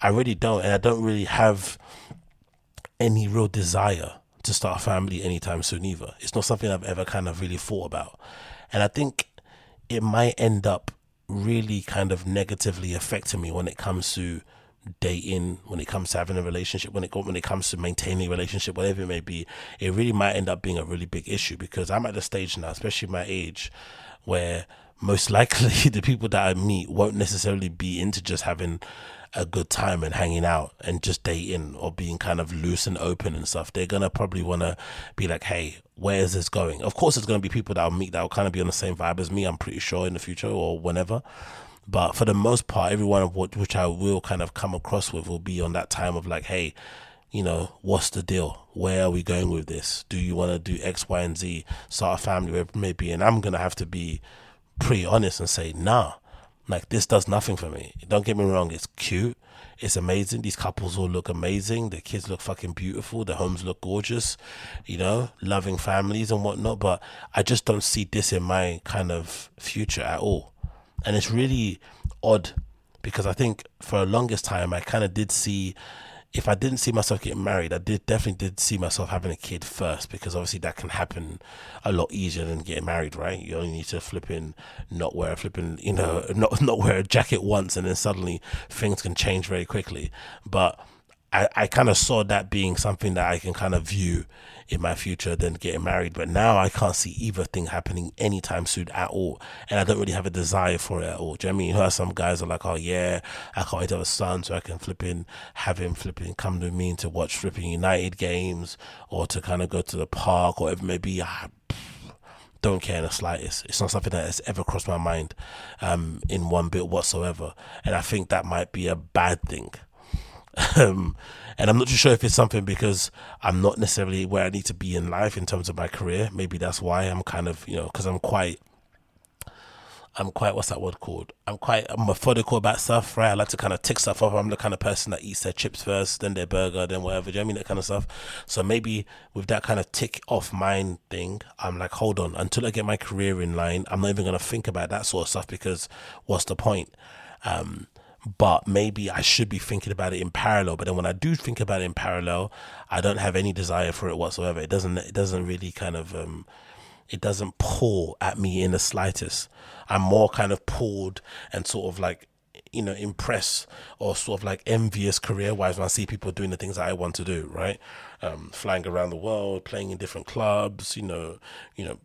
I really don't. And I don't really have any real desire to start a family anytime soon either. It's not something I've ever kind of really thought about. And I think it might end up really kind of negatively affecting me when it comes to dating, when it comes to having a relationship, when it when it comes to maintaining a relationship, whatever it may be, it really might end up being a really big issue because I'm at the stage now, especially my age, where most likely the people that I meet won't necessarily be into just having a good time and hanging out and just dating or being kind of loose and open and stuff. They're gonna probably wanna be like, hey, where is this going? Of course, there's gonna be people that I'll meet that will kind of be on the same vibe as me. I'm pretty sure in the future or whenever. But for the most part, everyone of what which I will kind of come across with will be on that time of like, hey, you know, what's the deal? Where are we going with this? Do you want to do X, Y, and Z? Start a family, wherever it may be. And I'm gonna have to be pretty honest and say, nah, like this does nothing for me. Don't get me wrong, it's cute. It's amazing. These couples all look amazing. Their kids look fucking beautiful. Their homes look gorgeous, you know, loving families and whatnot. But I just don't see this in my kind of future at all. And it's really odd because I think for the longest time I kind of did see if I didn't see myself getting married, I did definitely did see myself having a kid first because obviously that can happen a lot easier than getting married, right? You only need to flip in, not wear a flipping, you know, not not wear a jacket once, and then suddenly things can change very quickly. But I, I kind of saw that being something that I can kind of view in my future than getting married. But now I can't see either thing happening anytime soon at all. And I don't really have a desire for it at all. Do you know I mean? You heard some guys are like, oh yeah, I can't wait to have a son so I can flipping have him flipping come to me to watch flipping United games or to kind of go to the park or whatever it may be. I, don't care in the slightest. It's not something that has ever crossed my mind um, in one bit whatsoever. And I think that might be a bad thing. Um, and I'm not too sure if it's something because I'm not necessarily where I need to be in life in terms of my career. Maybe that's why I'm kind of, you know, because I'm quite I'm quite what's that word called? I'm quite methodical about stuff, right? I like to kind of tick stuff off. I'm the kind of person that eats their chips first, then their burger, then whatever. Do you know I mean that kind of stuff? So maybe with that kind of tick off mind thing, I'm like, hold on, until I get my career in line, I'm not even gonna think about that sort of stuff because what's the point? Um, but maybe I should be thinking about it in parallel. But then when I do think about it in parallel, I don't have any desire for it whatsoever. It doesn't. It doesn't really kind of. Um, it doesn't pull at me in the slightest. I'm more kind of pulled and sort of like you know impressed or sort of like envious career wise when I see people doing the things that I want to do, right? Um, flying around the world, playing in different clubs, you know, you know,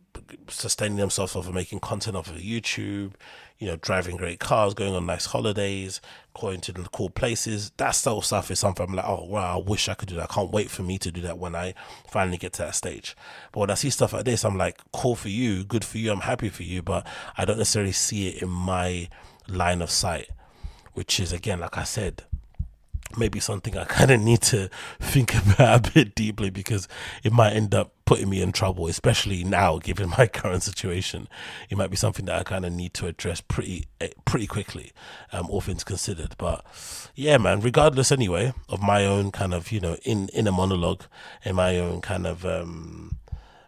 sustaining themselves off of making content off of YouTube, you know, driving great cars, going on nice holidays, going to the cool places. That sort of stuff is something I'm like, oh wow, I wish I could do that. I can't wait for me to do that when I finally get to that stage. But when I see stuff like this, I'm like, cool for you, good for you, I'm happy for you, but I don't necessarily see it in my line of sight, which is again, like I said, maybe something I kind of need to think about a bit deeply because it might end up putting me in trouble, especially now given my current situation. It might be something that I kind of need to address pretty eh, pretty quickly, um, all things considered. But yeah, man. Regardless, anyway, of my own kind of you know in in a monologue and my own kind of um,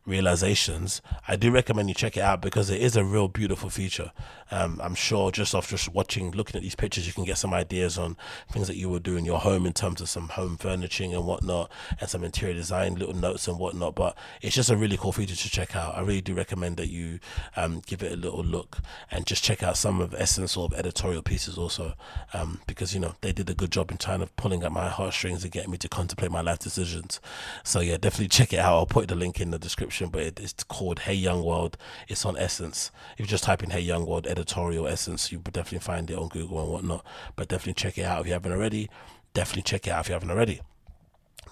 realizations, I do recommend you check it out because it is a real beautiful feature. Um, I'm sure just off just watching, looking at these pictures, you can get some ideas on things that you would do in your home in terms of some home furnishing and whatnot, and some interior design, little notes and whatnot. But it's just a really cool feature to check out. I really do recommend that you um, give it a little look and just check out some of Ssense sort of editorial pieces also, um, because you know they did a good job in trying to pulling at my heartstrings and getting me to contemplate my life decisions. So yeah, definitely check it out. I'll put the link in the description, but it, it's called Hey Young World. It's on Ssense. If you just type in Hey Young World editorial Ssense. You definitely find it on Google and whatnot. But definitely check it out if you haven't already. Definitely check it out if you haven't already.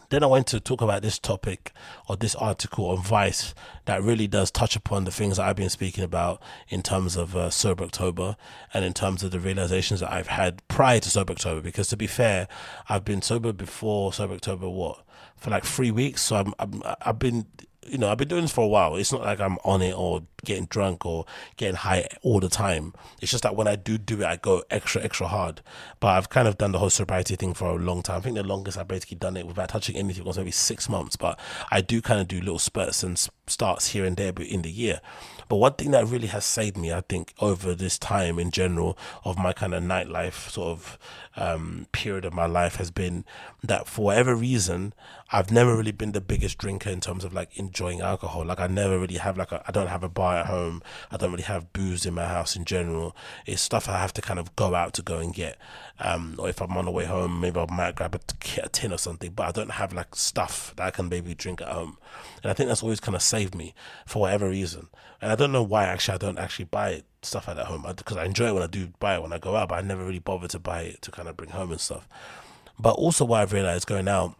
Then I went to talk about this topic or this article on Vice that really does touch upon the things that I've been speaking about in terms of uh, Sober October and in terms of the realizations that I've had prior to Sober October. Because to be fair, I've been sober before Sober October, what, for like three weeks. So I'm, I'm I've been you know, I've been doing this for a while. It's not like I'm on it or getting drunk or getting high all the time. It's just that when I do do it, I go extra, extra hard. But I've kind of done the whole sobriety thing for a long time. I think the longest I've basically done it without touching anything was maybe six months. But I do kind of do little spurts and starts here and there in the year. But one thing that really has saved me, I think, over this time in general of my kind of nightlife sort of um, period of my life has been that for whatever reason, I've never really been the biggest drinker in terms of like enjoying alcohol. Like I never really have like I don't have a bar at home. I don't really have booze in my house in general. It's stuff I have to kind of go out to go and get. Um, or if I'm on the way home, maybe I might grab a, tin or something. But I don't have like stuff that I can maybe drink at home. And I think that's always kind of saved me for whatever reason. And I don't know why actually I don't actually buy it stuff like that at home because I enjoy it when I do buy it when I go out, but I never really bother to buy it to kind of bring home and stuff. But also, what I've realized going out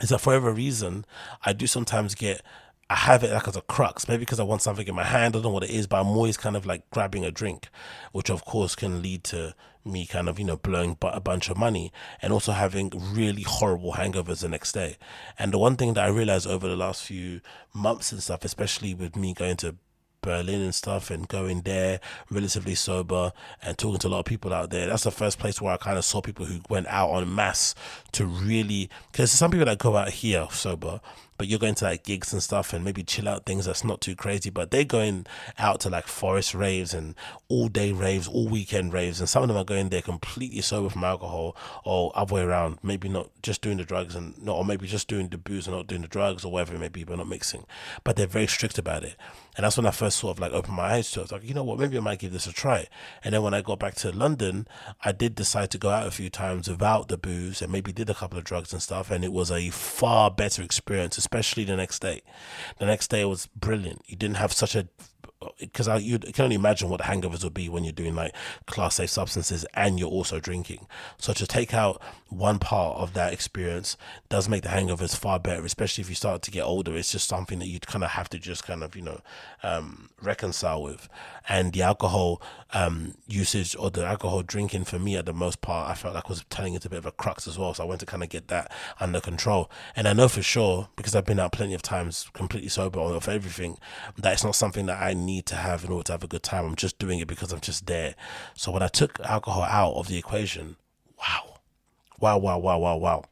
is that for whatever reason, I do sometimes get I have it like as a crux, maybe because I want something in my hand. I don't know what it is, but I'm always kind of like grabbing a drink, which of course can lead to me kind of, you know, blowing a bunch of money and also having really horrible hangovers the next day. And the one thing that I realized over the last few months and stuff, especially with me going to Berlin and stuff and going there relatively sober and talking to a lot of people out there. That's the first place where I kind of saw people who went out on mass to really, because some people that go out here sober, but you're going to like gigs and stuff and maybe chill out things that's not too crazy. But they're going out to like forest raves and all day raves, all weekend raves, and some of them are going there completely sober from alcohol or other way around. Maybe not just doing the drugs and not, or maybe just doing the booze and not doing the drugs or whatever it may be, but not mixing. But they're very strict about it. And that's when I first sort of like opened my eyes to it. I was like, you know what, maybe I might give this a try. And then when I got back to London, I did decide to go out a few times without the booze and maybe did a couple of drugs and stuff. And it was a far better experience, especially the next day. The next day was brilliant. You didn't have such a because I you can only imagine what the hangovers would be when you're doing like class A substances and you're also drinking. So to take out one part of that experience does make the hangovers far better, especially if you start to get older. It's just something that you kind of have to just kind of you know um, reconcile with. And the alcohol um, usage or the alcohol drinking for me, at the most part, I felt like was turning into a bit of a crux as well. So I went to kind of get that under control. And I know for sure because I've been out plenty of times completely sober of everything that it's not something that I need need to have in order to have a good time. I'm just doing it because I'm just there. So when I took alcohol out of the equation, wow, wow, wow, wow, wow, wow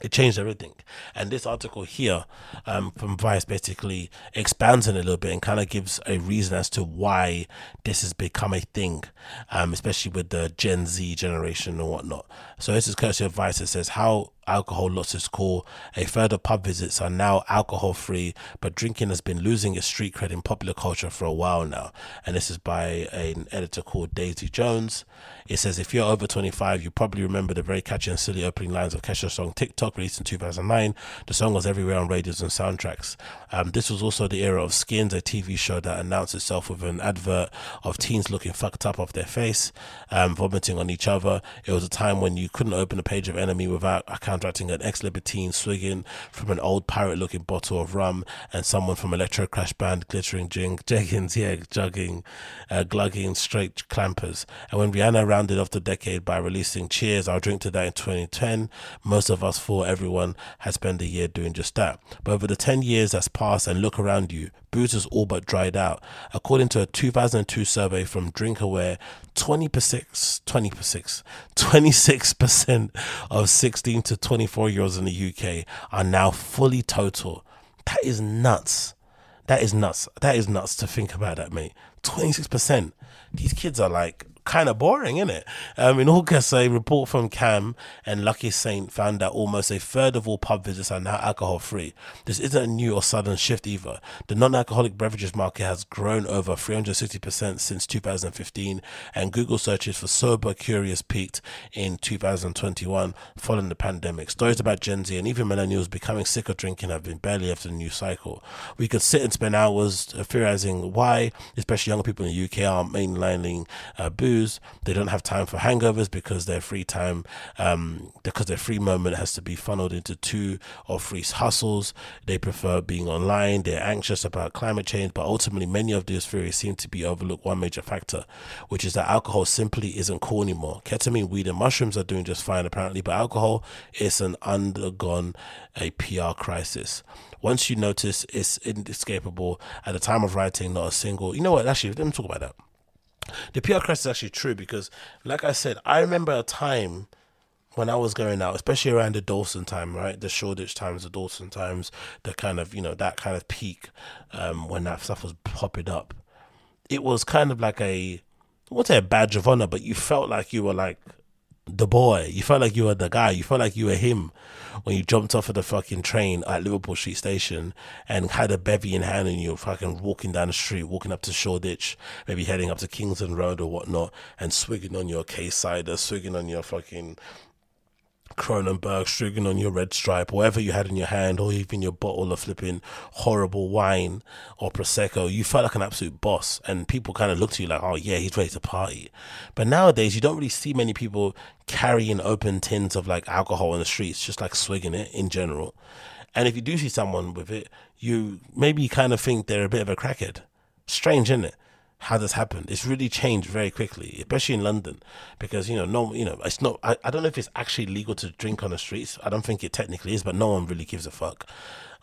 it changed everything. And this article here um, from Vice basically expands on it a little bit and kind of gives a reason as to why this has become a thing, um, especially with the Gen Z generation and whatnot. So this is courtesy of Vice. It says how alcohol lost its cool. A third of pub visits are now alcohol free, but drinking has been losing its street cred in popular culture for a while now. And this is by an editor called Daisy Jones. It says if you're over 25, you probably remember the very catchy and silly opening lines of Kesha's song TikTok, released in 2009. The song was everywhere on radios and soundtracks. Um, this was also the era of Skins, a TV show that announced itself with an advert of teens looking fucked up off their face, um, vomiting on each other. It was a time when you couldn't open a page of NME without counteracting an ex-libertine swigging from an old pirate-looking bottle of rum and someone from electroclash Band glittering jeggings, yeah, jugging, uh, glugging straight clampers. And when Rihanna rounded off the decade by releasing Cheers, I'll Drink to That in 2010, most of us thought everyone had spent a year doing just that. But over the 10 years that's passed and look around you, booze has all but dried out. According to a 2002 survey from Drinkaware, 20%, 20%, 26% of 16 to 24 year olds in the UK are now fully total. That is nuts. That is nuts. That is nuts to think about that, mate. 26%. These kids are like kind of boring, isn't it? Um, in August, a report from CAM and Lucky Saint found that almost a third of all pub visits are now alcohol free. This isn't a new or sudden shift either. The non alcoholic beverages market has grown over 360% since 2015, and Google searches for sober curious peaked in 2021 following the pandemic. Stories about Gen Z and even millennials becoming sick of drinking have been barely in the news cycle. We could sit and spend hours theorizing why, especially younger people in the UK, are mainlining uh, booze they don't have time for hangovers because their free time, um, because their free moment has to be funneled into two or three hustles. They prefer being online. They're anxious about climate change, but ultimately, many of these theories seem to be overlooked one major factor, which is that alcohol simply isn't cool anymore. Ketamine, weed, and mushrooms are doing just fine apparently, but alcohol is an undergone a PR crisis. Once you notice it's inescapable at the time of writing, not a single. You know what? Actually, let me talk about that the PR crisis is actually true because, like I said, I remember a time when I was going out, especially around the Dalston time, right? The Shoreditch times, the Dalston times, the kind of, you know, that kind of peak um, when that stuff was popping up. It was kind of like a, say a badge of honor, but you felt like you were like the boy. You felt like you were the guy. You felt like you were him when you jumped off of the fucking train at Liverpool Street Station and had a bevy in hand and you were fucking walking down the street, walking up to Shoreditch, maybe heading up to Kingsland Road or whatnot, and swigging on your case cider, swigging on your fucking Kronenbourg, stricken on your red stripe, whatever you had in your hand, or even your bottle of flipping horrible wine or prosecco, you felt like an absolute boss, and people kind of looked at you like, "Oh yeah, he's ready to party." But nowadays, you don't really see many people carrying open tins of like alcohol in the streets, just like swigging it in general. And if you do see someone with it, you maybe kind of think they're a bit of a crackhead. Strange, isn't it? How this happened. It's really changed very quickly, especially in London, because you know, no, you know, it's not. I, I don't know if it's actually legal to drink on the streets. I don't think it technically is, but no one really gives a fuck.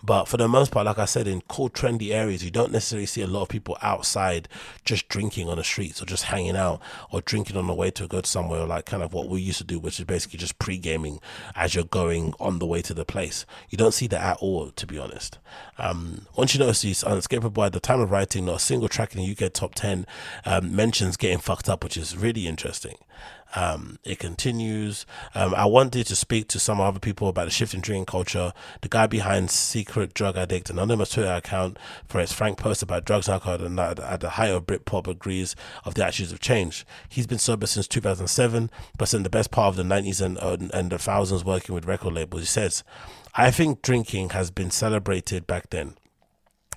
But for the most part, like I said, in cool, trendy areas, you don't necessarily see a lot of people outside just drinking on the streets or just hanging out or drinking on the way to go to somewhere, like kind of what we used to do, which is basically just pre gaming as you're going on the way to the place. You don't see that at all, to be honest. Um, once you notice these unescapable at the time of writing, not a single track in the UK top 10 um, mentions getting fucked up, which is really interesting. Um, it continues. Um, I wanted to speak to some other people about the shift in drinking culture. The guy behind Secret Drug Addict, anonymous Twitter account for his frank post about drugs and alcohol and at the height of Britpop agrees of the attitudes of change. He's been sober since 2007, but spent the best part of the 90s and, uh, and the thousands working with record labels. He says, I think drinking has been celebrated back then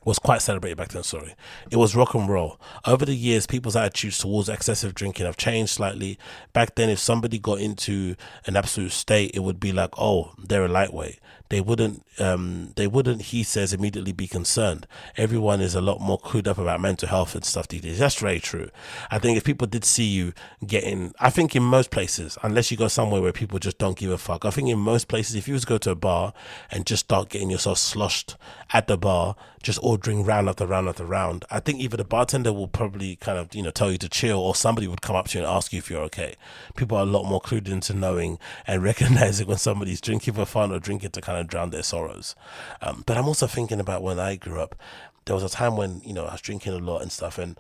was quite celebrated back then, sorry. It was rock and roll. Over the years, people's attitudes towards excessive drinking have changed slightly. Back then, if somebody got into an absolute state, it would be like, oh, they're a lightweight. They wouldn't um they wouldn't he says immediately be concerned. Everyone is a lot more clued up about mental health and stuff these days. That's very true. I think if people did see you getting i think in most places unless you go somewhere where people just don't give a fuck i think in most places if you was to go to a bar and just start getting yourself sloshed at the bar just ordering round after round after round i think either the bartender will probably kind of you know tell you to chill or somebody would come up to you and ask you if you're okay. People are a lot more clued into knowing and recognizing when somebody's drinking for fun or drinking to kind of drown their sorrows. Um, but I'm also thinking about when I grew up. There was a time when you know I was drinking a lot and stuff, and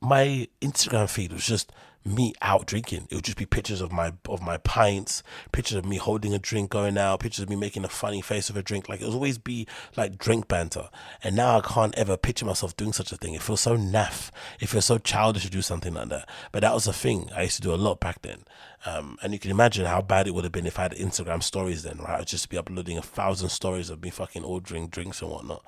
my Instagram feed was just me out drinking. It would just be pictures of my of my pints, pictures of me holding a drink, going out, pictures of me making a funny face of a drink. Like it would always be like drink banter. And now I can't ever picture myself doing such a thing. It feels so naff. It feels so childish to do something like that. But that was a thing I used to do a lot back then. Um, and you can imagine how bad it would have been if I had Instagram stories then, right? I'd just be uploading a thousand stories of me fucking ordering drinks and whatnot.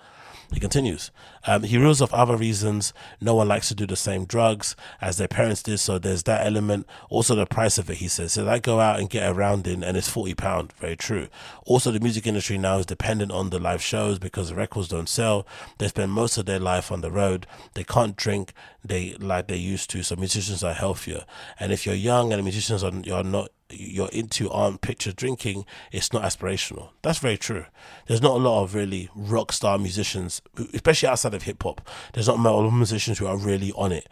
He continues. Um, he rules off other reasons. No one likes to do the same drugs as their parents did, so there's that element. Also, the price of it, he says. So I go out and get a round in, and it's forty pound. Very true. Also, the music industry now is dependent on the live shows because the records don't sell. They spend most of their life on the road. They can't drink they like they used to. So musicians are healthier. And if you're young and musicians are you're not you're into aren't picture drinking, it's not aspirational. That's very true. There's not a lot of really rock star musicians, especially outside of hip hop. There's not a lot of musicians who are really on it.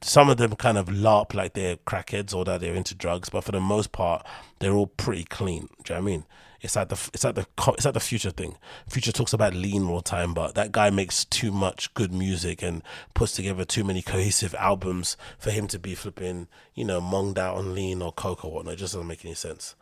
Some of them kind of larp like they're crackheads or that they're into drugs, but for the most part, they're all pretty clean. Do you know what I mean? It's like the it's like the it's like the future thing. Future talks about lean all the time, but that guy makes too much good music and puts together too many cohesive albums for him to be flipping, you know, monged out on lean or coke or whatnot. It just doesn't make any sense.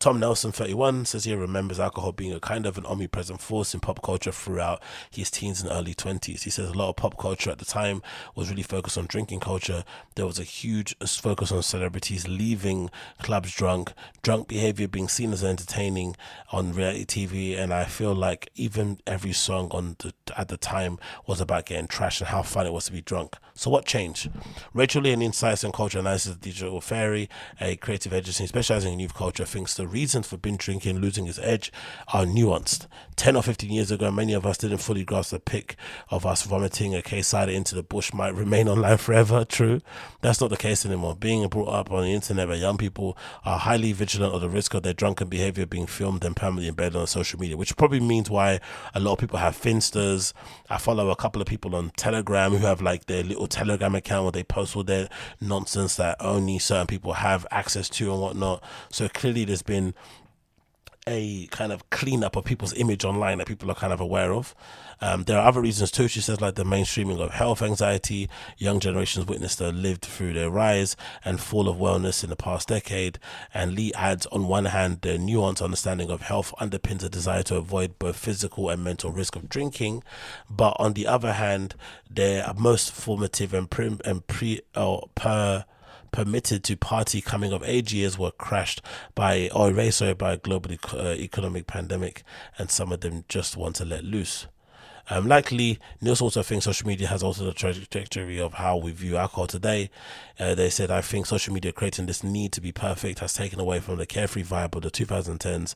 Tom Nelson, 31, says he remembers alcohol being a kind of an omnipresent force in pop culture throughout his teens and early 20s. He says a lot of pop culture at the time was really focused on drinking culture. There was a huge focus on celebrities leaving clubs drunk, drunk behavior being seen as entertaining on reality TV. And I feel like even every song on the, at the time was about getting trashed and how fun it was to be drunk. So what changed? Rachel Lee, an insights and culture analysis Digital Fairy, a creative agency specializing in youth culture, thinks the reasons for binge drinking losing its edge are nuanced. 10 or 15 years ago, many of us didn't fully grasp the pic of us vomiting a case cider into the bush might remain online forever. True. That's not the case anymore. Being brought up on the internet where young people are highly vigilant of the risk of their drunken behavior being filmed and permanently embedded on social media, which probably means why a lot of people have finstas. I follow a couple of people on Telegram who have like their little Telegram account where they post all their nonsense that only certain people have access to and whatnot. So clearly there's been a kind of cleanup of people's image online that people are kind of aware of. Um, there are other reasons too. She says like the mainstreaming of health anxiety. Young generations witnessed the lived through their rise and fall of wellness in the past decade. And Lee adds, on one hand, the nuanced understanding of health underpins a desire to avoid both physical and mental risk of drinking, but on the other hand, their most formative and pre and pre or per permitted to party coming of age years were crashed by or erased by a global uh, economic pandemic, and some of them just want to let loose. Um, likely, Niels also thinks social media has altered the trajectory of how we view alcohol today. Uh, they said, I think social media creating this need to be perfect has taken away from the carefree vibe of the 2010s,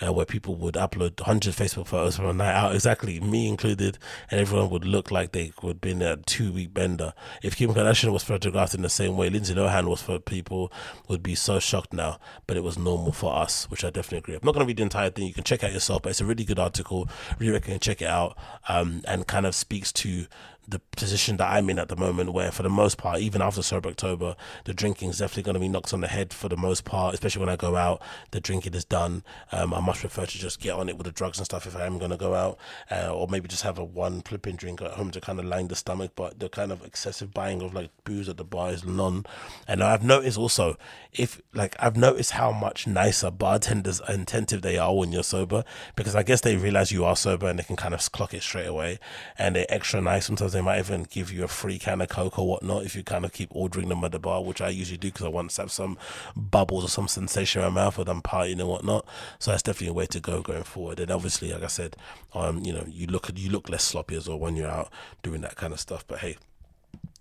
uh, where people would upload 100 Facebook photos from a night out, exactly, me included, and everyone would look like they would be in a two week bender. If Kim Kardashian was photographed in the same way Lindsay Lohan was for people, would be so shocked now, but it was normal for us, which I definitely agree. I'm not going to read the entire thing, you can check out yourself, but it's a really good article. Really recommend check it out and kind of speaks to the position that I'm in at the moment, where for the most part, even after Sober October, the drinking is definitely going to be knocked on the head for the most part, especially when I go out. The drinking is done. Um, I much prefer to just get on it with the drugs and stuff if I am going to go out, uh, or maybe just have a one flipping drink at home to kind of line the stomach. But the kind of excessive buying of like booze at the bar is none. And I've noticed also, if like I've noticed how much nicer bartenders are attentive they are when you're sober, because I guess they realize you are sober and they can kind of clock it straight away, and they're extra nice sometimes they might even give you a free can of Coke or whatnot if you kind of keep ordering them at the bar, which I usually do because I want to have some bubbles or some sensation in my mouth when I'm partying and whatnot. So that's definitely a way to go going forward. And obviously, like I said, um, you know, you look you look less sloppy as well when you're out doing that kind of stuff. But hey,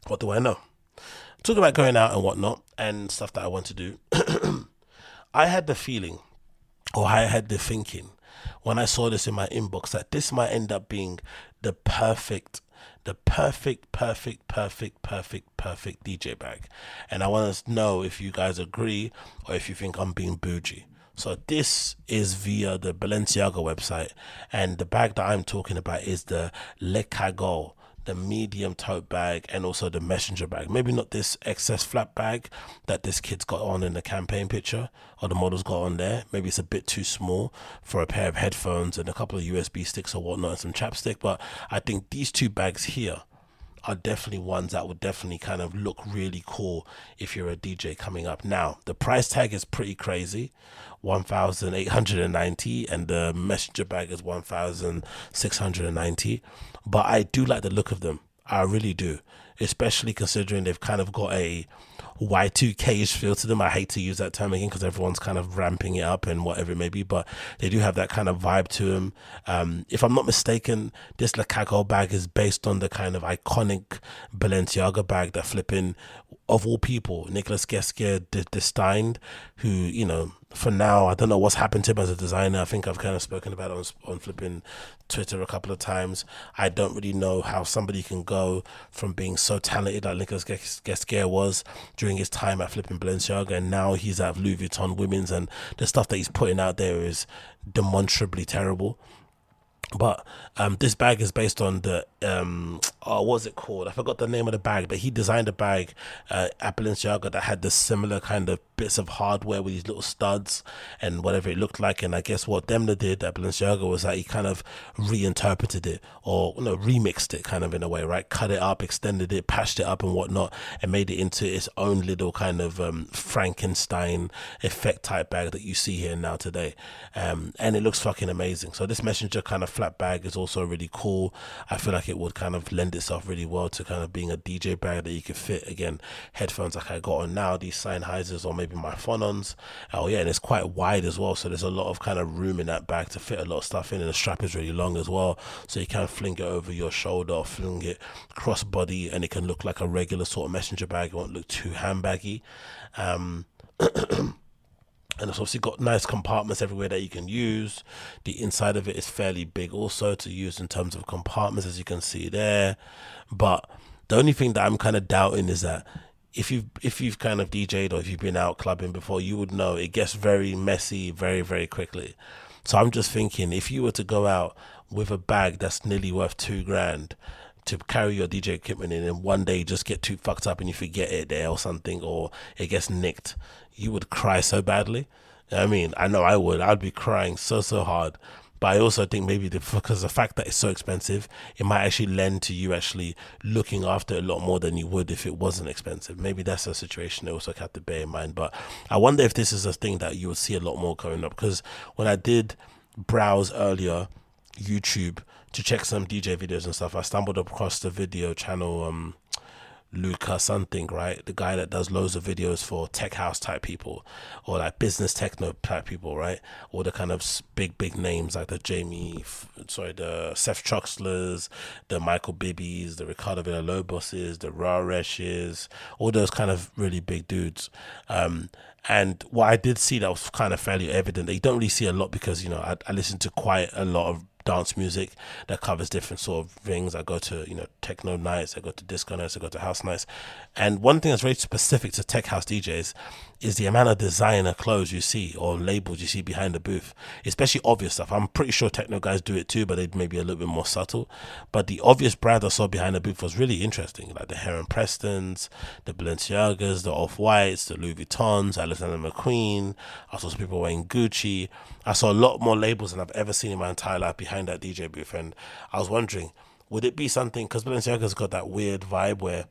what do I know? Talk about going out and whatnot and stuff that I want to do. I had the feeling, or I had the thinking, when I saw this in my inbox that this might end up being the perfect the perfect, perfect, perfect, perfect, perfect DJ bag. And I want to know if you guys agree or if you think I'm being bougie. So this is via the Balenciaga website, and the bag that I'm talking about is the Le Cagole the medium tote bag and also the messenger bag. Maybe not this excess flap bag that this kid's got on in the campaign picture or the model's got on there. Maybe it's a bit too small for a pair of headphones and a couple of USB sticks or whatnot and some chapstick. But I think these two bags here are definitely ones that would definitely kind of look really cool if you're a DJ coming up. Now, the price tag is pretty crazy 1890 and the messenger bag is 1690 but I do like the look of them. I really do, especially considering they've kind of got a Y2K-ish feel to them. I hate to use that term again because everyone's kind of ramping it up and whatever it may be, but they do have that kind of vibe to them. Um, if I'm not mistaken, this Le Cagole bag is based on the kind of iconic Balenciaga bag that flipping of all people, Nicolas Ghesquière designed, who, you know, for now, I don't know what's happened to him as a designer. I think I've kind of spoken about it on, on flipping Twitter a couple of times. I don't really know how somebody can go from being so talented like Nicolas Ghesquière was during his time at flipping Balenciaga, and now he's at Louis Vuitton Women's, and the stuff that he's putting out there is demonstrably terrible. But um, this bag is based on the um, oh, what's it called? I forgot the name of the bag, but he designed a bag uh, at Balenciaga that had the similar kind of bits of hardware with these little studs and whatever it looked like. And I guess what Demna did at Balenciaga was that he kind of reinterpreted it or you know remixed it kind of in a way, right? Cut it up, extended it, patched it up and whatnot, and made it into its own little kind of um, Frankenstein effect type bag that you see here now today. Um, and it looks fucking amazing. So this messenger kind of flat bag is also really cool. I feel like it would kind of lend itself really well to kind of being a DJ bag that you could fit again headphones like I got on now, these Sennheisers or maybe my Phonons. Oh yeah, and it's quite wide as well, so there's a lot of kind of room in that bag to fit a lot of stuff in, and the strap is really long as well, so you can fling it over your shoulder, fling it cross body, and it can look like a regular sort of messenger bag. It won't look too handbaggy. Um, and it's obviously got nice compartments everywhere that you can use. The inside of it is fairly big also to use in terms of compartments, as you can see there. But the only thing that I'm kind of doubting is that if you've if you've kind of DJed or if you've been out clubbing before, you would know it gets very messy very very quickly. So I'm just thinking if you were to go out with a bag that's nearly worth two grand to carry your DJ equipment in and one day just get too fucked up and you forget it there or something or it gets nicked, you would cry so badly. I mean, I know I would. I'd be crying so so hard. But I also think maybe the, because the fact that it's so expensive, it might actually lend to you actually looking after a lot more than you would if it wasn't expensive. Maybe that's a situation they also have to bear in mind. But I wonder if this is a thing that you would see a lot more coming up because when I did browse earlier YouTube to check some DJ videos and stuff, I stumbled across the video channel um Luca something, right? The guy that does loads of videos for tech house type people or like business techno type people, right? Or the kind of big, big names like the Jamie, sorry, the Seth Troxlers, the Michael Bibis, the Ricardo Villaloboses, the Rareshes, all those kind of really big dudes. Um, and what I did see that was kind of fairly evident, that you don't really see a lot because, you know, I, I listen to quite a lot of dance music that covers different sort of things. I go to, you know, techno nights, I go to disco nights, I go to house nights. And one thing that's very specific to tech house DJs is the amount of designer clothes you see or labels you see behind the booth, especially obvious stuff. I'm pretty sure techno guys do it too, but they may be a little bit more subtle. But the obvious brand I saw behind the booth was really interesting, like the Heron Prestons, the Balenciagas, the Off Whites, the Louis Vuittons, Alexander McQueen. I saw some people wearing Gucci. I saw a lot more labels than I've ever seen in my entire life behind that DJ booth, and I was wondering, would it be something? Because Balenciaga's got that weird vibe where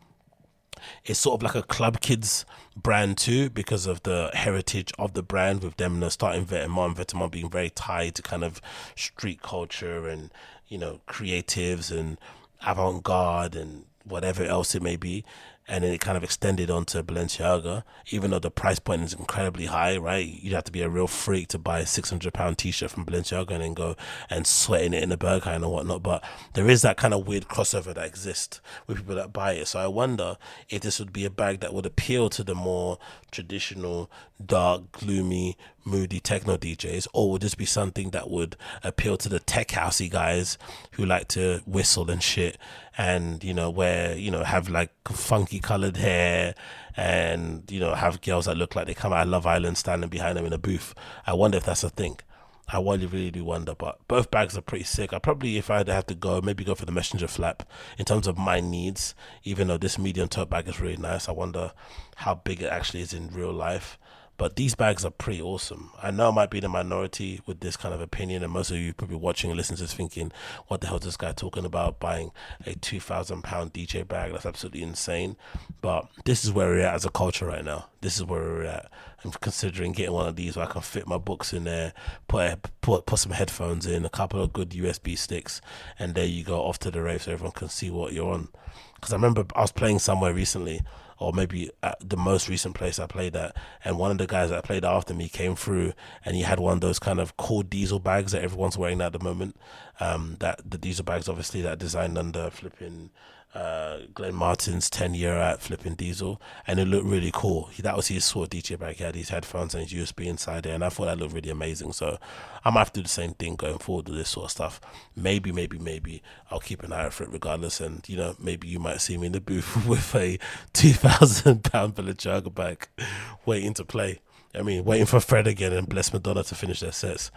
it's sort of like a club kids brand too because of the heritage of the brand with them you know, starting Vetements, Vetements being very tied to kind of street culture and you know creatives and avant-garde and whatever else it may be and then it kind of extended onto Balenciaga, even though the price point is incredibly high, right? You'd have to be a real freak to buy a six hundred pound t shirt from Balenciaga and then go and sweating it in a Berghain and whatnot. But there is that kind of weird crossover that exists with people that buy it. So I wonder if this would be a bag that would appeal to the more traditional, dark, gloomy, moody techno DJs, or would this be something that would appeal to the tech housey guys who like to whistle and shit and you know wear you know have like funky colored hair and you know have girls that look like they come out of Love Island standing behind them in a booth. I wonder if that's a thing. I really, really do wonder, but both bags are pretty sick. I probably, if I'd have to go, maybe go for the messenger flap in terms of my needs. Even though this medium tote bag is really nice, I wonder how big it actually is in real life. But these bags are pretty awesome. I know I might be the minority with this kind of opinion, and most of you probably watching and listening to this thinking, "What the hell is this guy talking about? Buying a two thousand pound DJ bag? That's absolutely insane." But this is where we're at as a culture right now. This is where we're at. I'm considering getting one of these where I can fit my books in there, put a, put put some headphones in, a couple of good USB sticks, and there you go off to the rave so everyone can see what you're on. Because I remember I was playing somewhere recently or maybe the most recent place I played at, and one of the guys that played after me came through, and he had one of those kind of cool diesel bags that everyone's wearing at the moment. Um, that the diesel bags, obviously, that designed under flipping uh, Glenn Martens' 10 year at flipping diesel, and it looked really cool. That was his sort of DJ bag. He had his headphones and his USB inside there, and I thought that looked really amazing. So I might have to do the same thing going forward with this sort of stuff. Maybe, maybe, maybe I'll keep an eye out for it regardless. And you know, maybe you might see me in the booth with a 2,000 pound Balenciaga bag waiting to play. I mean, waiting for Fred again and Blessed Madonna to finish their sets.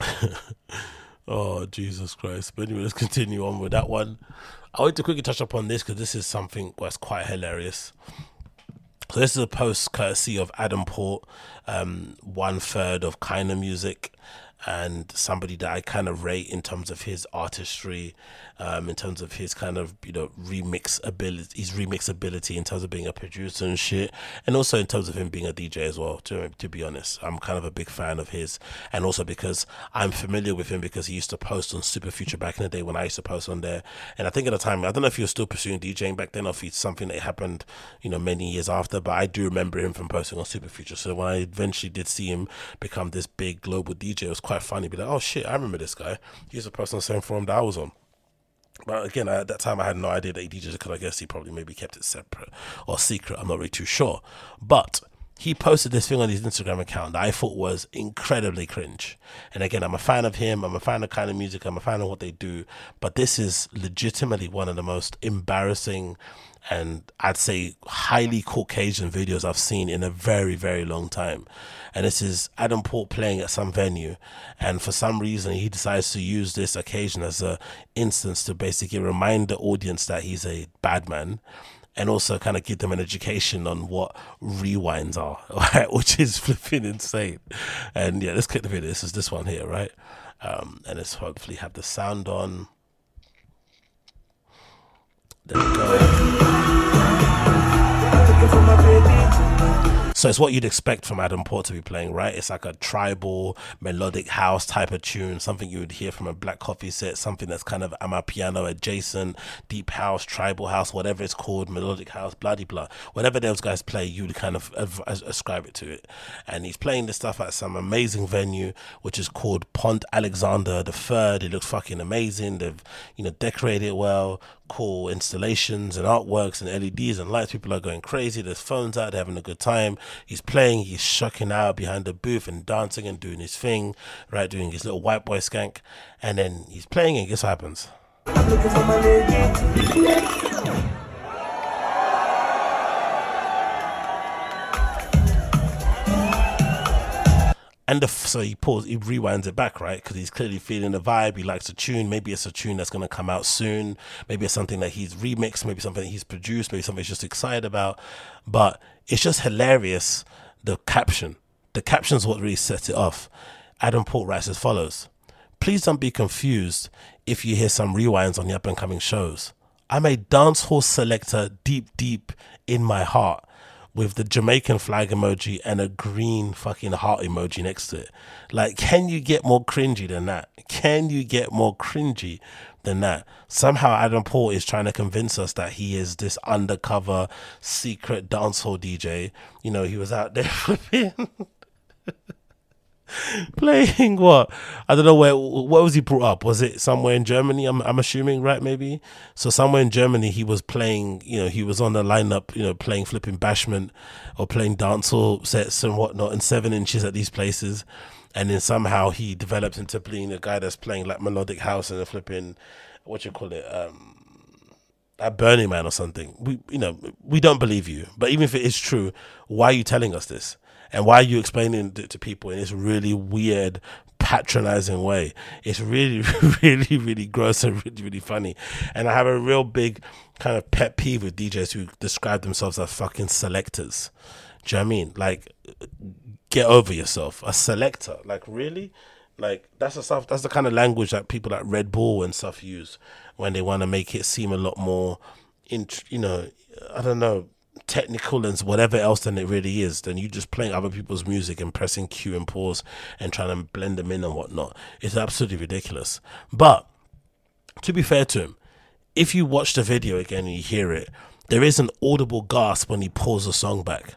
oh, Jesus Christ. But anyway, let's continue on with that one. I want to quickly touch upon this because this is something that's quite hilarious. So this is a post courtesy of Adam Port, um, one third of Keinemusik, and somebody that I kind of rate in terms of his artistry, um, in terms of his kind of you know remix ability, his remix ability in terms of being a producer and shit, and also in terms of him being a DJ as well. To to be honest, I'm kind of a big fan of his, and also because I'm familiar with him because he used to post on Superfuture back in the day when I used to post on there, and I think at the time I don't know if he was still pursuing DJing back then or if it's something that happened you know many years after, but I do remember him from posting on Superfuture. So when I eventually did see him become this big global DJ, it was quite funny. Be like, oh shit, I remember this guy. He's a person on the same forum that I was on. But again, at that time, I had no idea that he did DJs because I guess he probably maybe kept it separate or secret. I'm not really too sure. But he posted this thing on his Instagram account that I thought was incredibly cringe. And again, I'm a fan of him. I'm a fan of Keinemusik. I'm a fan of what they do. But this is legitimately one of the most embarrassing and I'd say highly Caucasian videos I've seen in a very, very long time. And this is Adam Port playing at some venue, and for some reason he decides to use this occasion as a instance to basically remind the audience that he's a bad man. And also kind of give them an education on what rewinds are, right? Which is flipping insane. And yeah, let's click the video. This is this one here, right? Um, and let's hopefully have the sound on. So it's what you'd expect from Adam Port to be playing, right? It's like a tribal melodic house type of tune, something you would hear from a Black Coffee set, something that's kind of amapiano adjacent, deep house, tribal house, whatever it's called, melodic house, bloody blah. Whatever those guys play, you would kind of ascribe it to it. And he's playing this stuff at some amazing venue, which is called Pont Alexander the Third. It looks fucking amazing. They've, you know, decorated it well, cool installations and artworks and LEDs and lights. People are going crazy. There's phones out, they're having a good time. He's playing, he's shucking out behind the booth and dancing and doing his thing, right? Doing his little white boy skank. And then he's playing, and guess what happens? And the, so he pulls, he rewinds it back, right? Because he's clearly feeling the vibe. He likes a tune. Maybe it's a tune that's going to come out soon. Maybe it's something that he's remixed. Maybe something he's produced. Maybe something he's just excited about. But it's just hilarious. The caption, the caption is what really sets it off. Adam Port writes as follows: Please don't be confused if you hear some rewinds on the up and coming shows. I'm a dancehall selector deep, deep in my heart with the Jamaican flag emoji and a green fucking heart emoji next to it. Like, can you get more cringy than that? Can you get more cringy than that. Somehow Adam Port is trying to convince us that he is this undercover secret dancehall DJ. You know, he was out there playing what? I don't know where. Where was he brought up? Was it somewhere in Germany? I'm I'm assuming, right? Maybe. So somewhere in Germany, he was playing. You know, he was on the lineup. You know, playing flipping bashment or playing dancehall sets and whatnot, and seven inches at these places. And then somehow he develops into being a guy that's playing like melodic house and a flipping, what you call it, um, at Burning Man or something. We, you know, we don't believe you. But even if it is true, why are you telling us this? And why are you explaining it to people in this really weird, patronizing way? It's really, really, really gross and really, really funny. And I have a real big kind of pet peeve with DJs who describe themselves as fucking selectors. Do you know what I mean? Like, get over yourself. A selector, like really, like that's the stuff. That's the kind of language that people like Red Bull and stuff use when they want to make it seem a lot more, in you know, I don't know, technical and whatever else than it really is. Then you just playing other people's music and pressing cue and pause and trying to blend them in and whatnot. It's absolutely ridiculous. But to be fair to him, if you watch the video again and you hear it, there is an audible gasp when he pulls the song back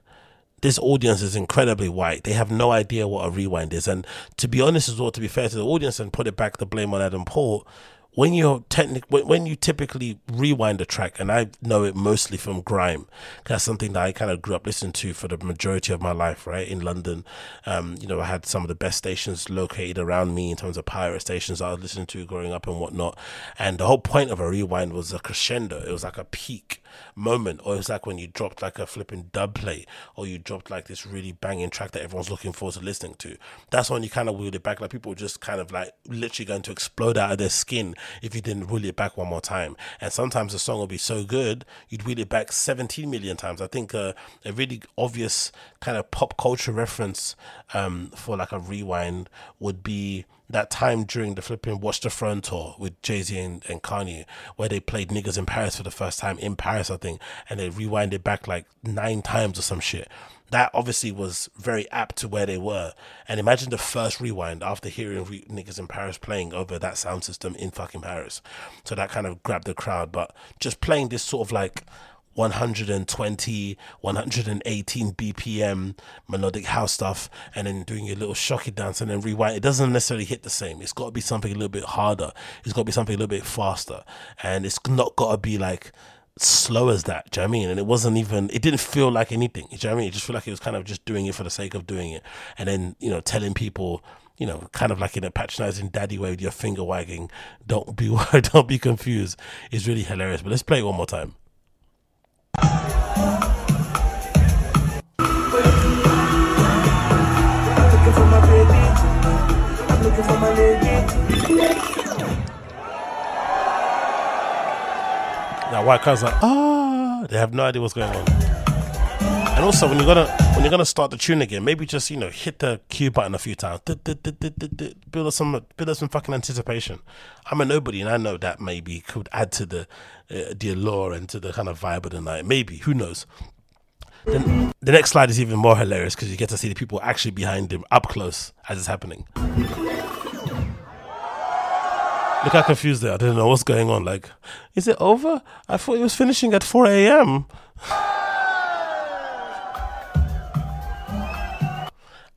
this audience is incredibly white. They have no idea what a rewind is. And to be honest as well, to be fair to the audience and put it back the blame on Adam Port, when you're technic when you typically rewind a track and i know it mostly from grime that's something that i kind of grew up listening to for the majority of my life right in london. Um, you know i had some of the best stations located around me in terms of pirate stations i was listening to growing up and whatnot. And the whole point of a rewind was a crescendo. It was like a peak moment, or it's like when you dropped like a flipping dub plate, or you dropped like this really banging track that everyone's looking forward to listening to. That's when you kind of wheeled it back. Like people just kind of like literally going to explode out of their skin if you didn't wheel it back one more time. And sometimes the song will be so good, you'd wheel it back 17 million times. I think uh, a really obvious kind of pop culture reference um, for like a rewind would be that time during the flipping Watch the Throne tour with Jay Z and, and Kanye, where they played Niggas in Paris for the first time in Paris, I think, and they rewinded back like nine times or some shit. That obviously was very apt to where they were. And imagine the first rewind after hearing re- Niggas in Paris playing over that sound system in fucking Paris. So that kind of grabbed the crowd. But just playing this sort of like 120, 118 BPM melodic house stuff, and then doing a little shocky dance and then rewind. It doesn't necessarily hit the same. It's got to be something a little bit harder. It's got to be something a little bit faster, and it's not got to be like slow as that. Do you know I mean? And it wasn't even. It didn't feel like anything. Do you know I mean? It just felt like it was kind of just doing it for the sake of doing it, and then you know telling people you know, kind of like in a patronizing daddy way with your finger wagging. Don't be don't be confused. It's really hilarious. But let's play it one more time. Now white cars like ah, they have no idea what's going on. And also when you're gonna when you're gonna start the tune again, maybe just you know hit the cue button a few times, build up some build up some fucking anticipation. I'm a nobody, and I know that maybe could add to the uh, the allure and to the kind of vibe of the night. Maybe who knows? Then the next slide is even more hilarious because you get to see the people actually behind him up close as it's happening. Look how confused they are. They don't know what's going on. Like, is it over? I thought it was finishing at 4 a.m.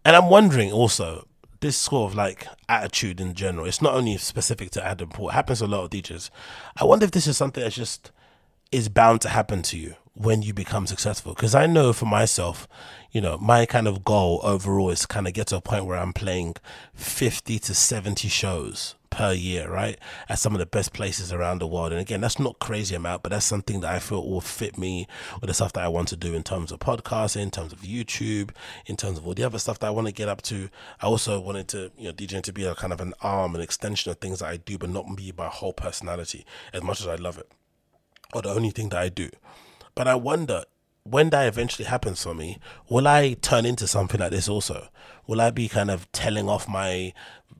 and I'm wondering also, this sort of like attitude in general, it's not only specific to Adam Port, it happens to a lot of teachers. I wonder if this is something that just is bound to happen to you when you become successful. Because I know for myself, you know, my kind of goal overall is kind of get to a point where I'm playing 50 to 70 shows per year, right? At some of the best places around the world. And again, that's not crazy amount, but that's something that I feel will fit me with the stuff that I want to do in terms of podcasting, in terms of YouTube, in terms of all the other stuff that I want to get up to. I also wanted to, you know, DJing to be a kind of an arm, an extension of things that I do, but not be my whole personality as much as I love it. Or the only thing that I do. But I wonder when that eventually happens for me, will I turn into something like this also? Will I be kind of telling off my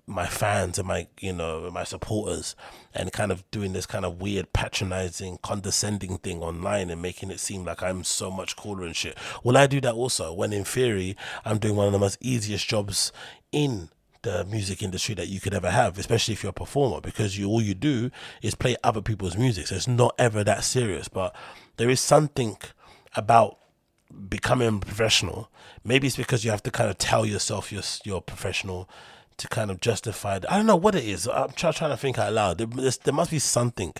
my fans and my you know my supporters and kind of doing this kind of weird patronizing condescending thing online and making it seem like I'm so much cooler and shit will I do that also when in theory I'm doing one of the most easiest jobs in the music industry that you could ever have, especially if you're a performer, because you all you do is play other people's music. So it's not ever that serious. But there is something about becoming professional. Maybe it's because you have to kind of tell yourself you're you're professional to kind of justify. I don't know what it is. I'm try, trying to think out loud. There, there must be something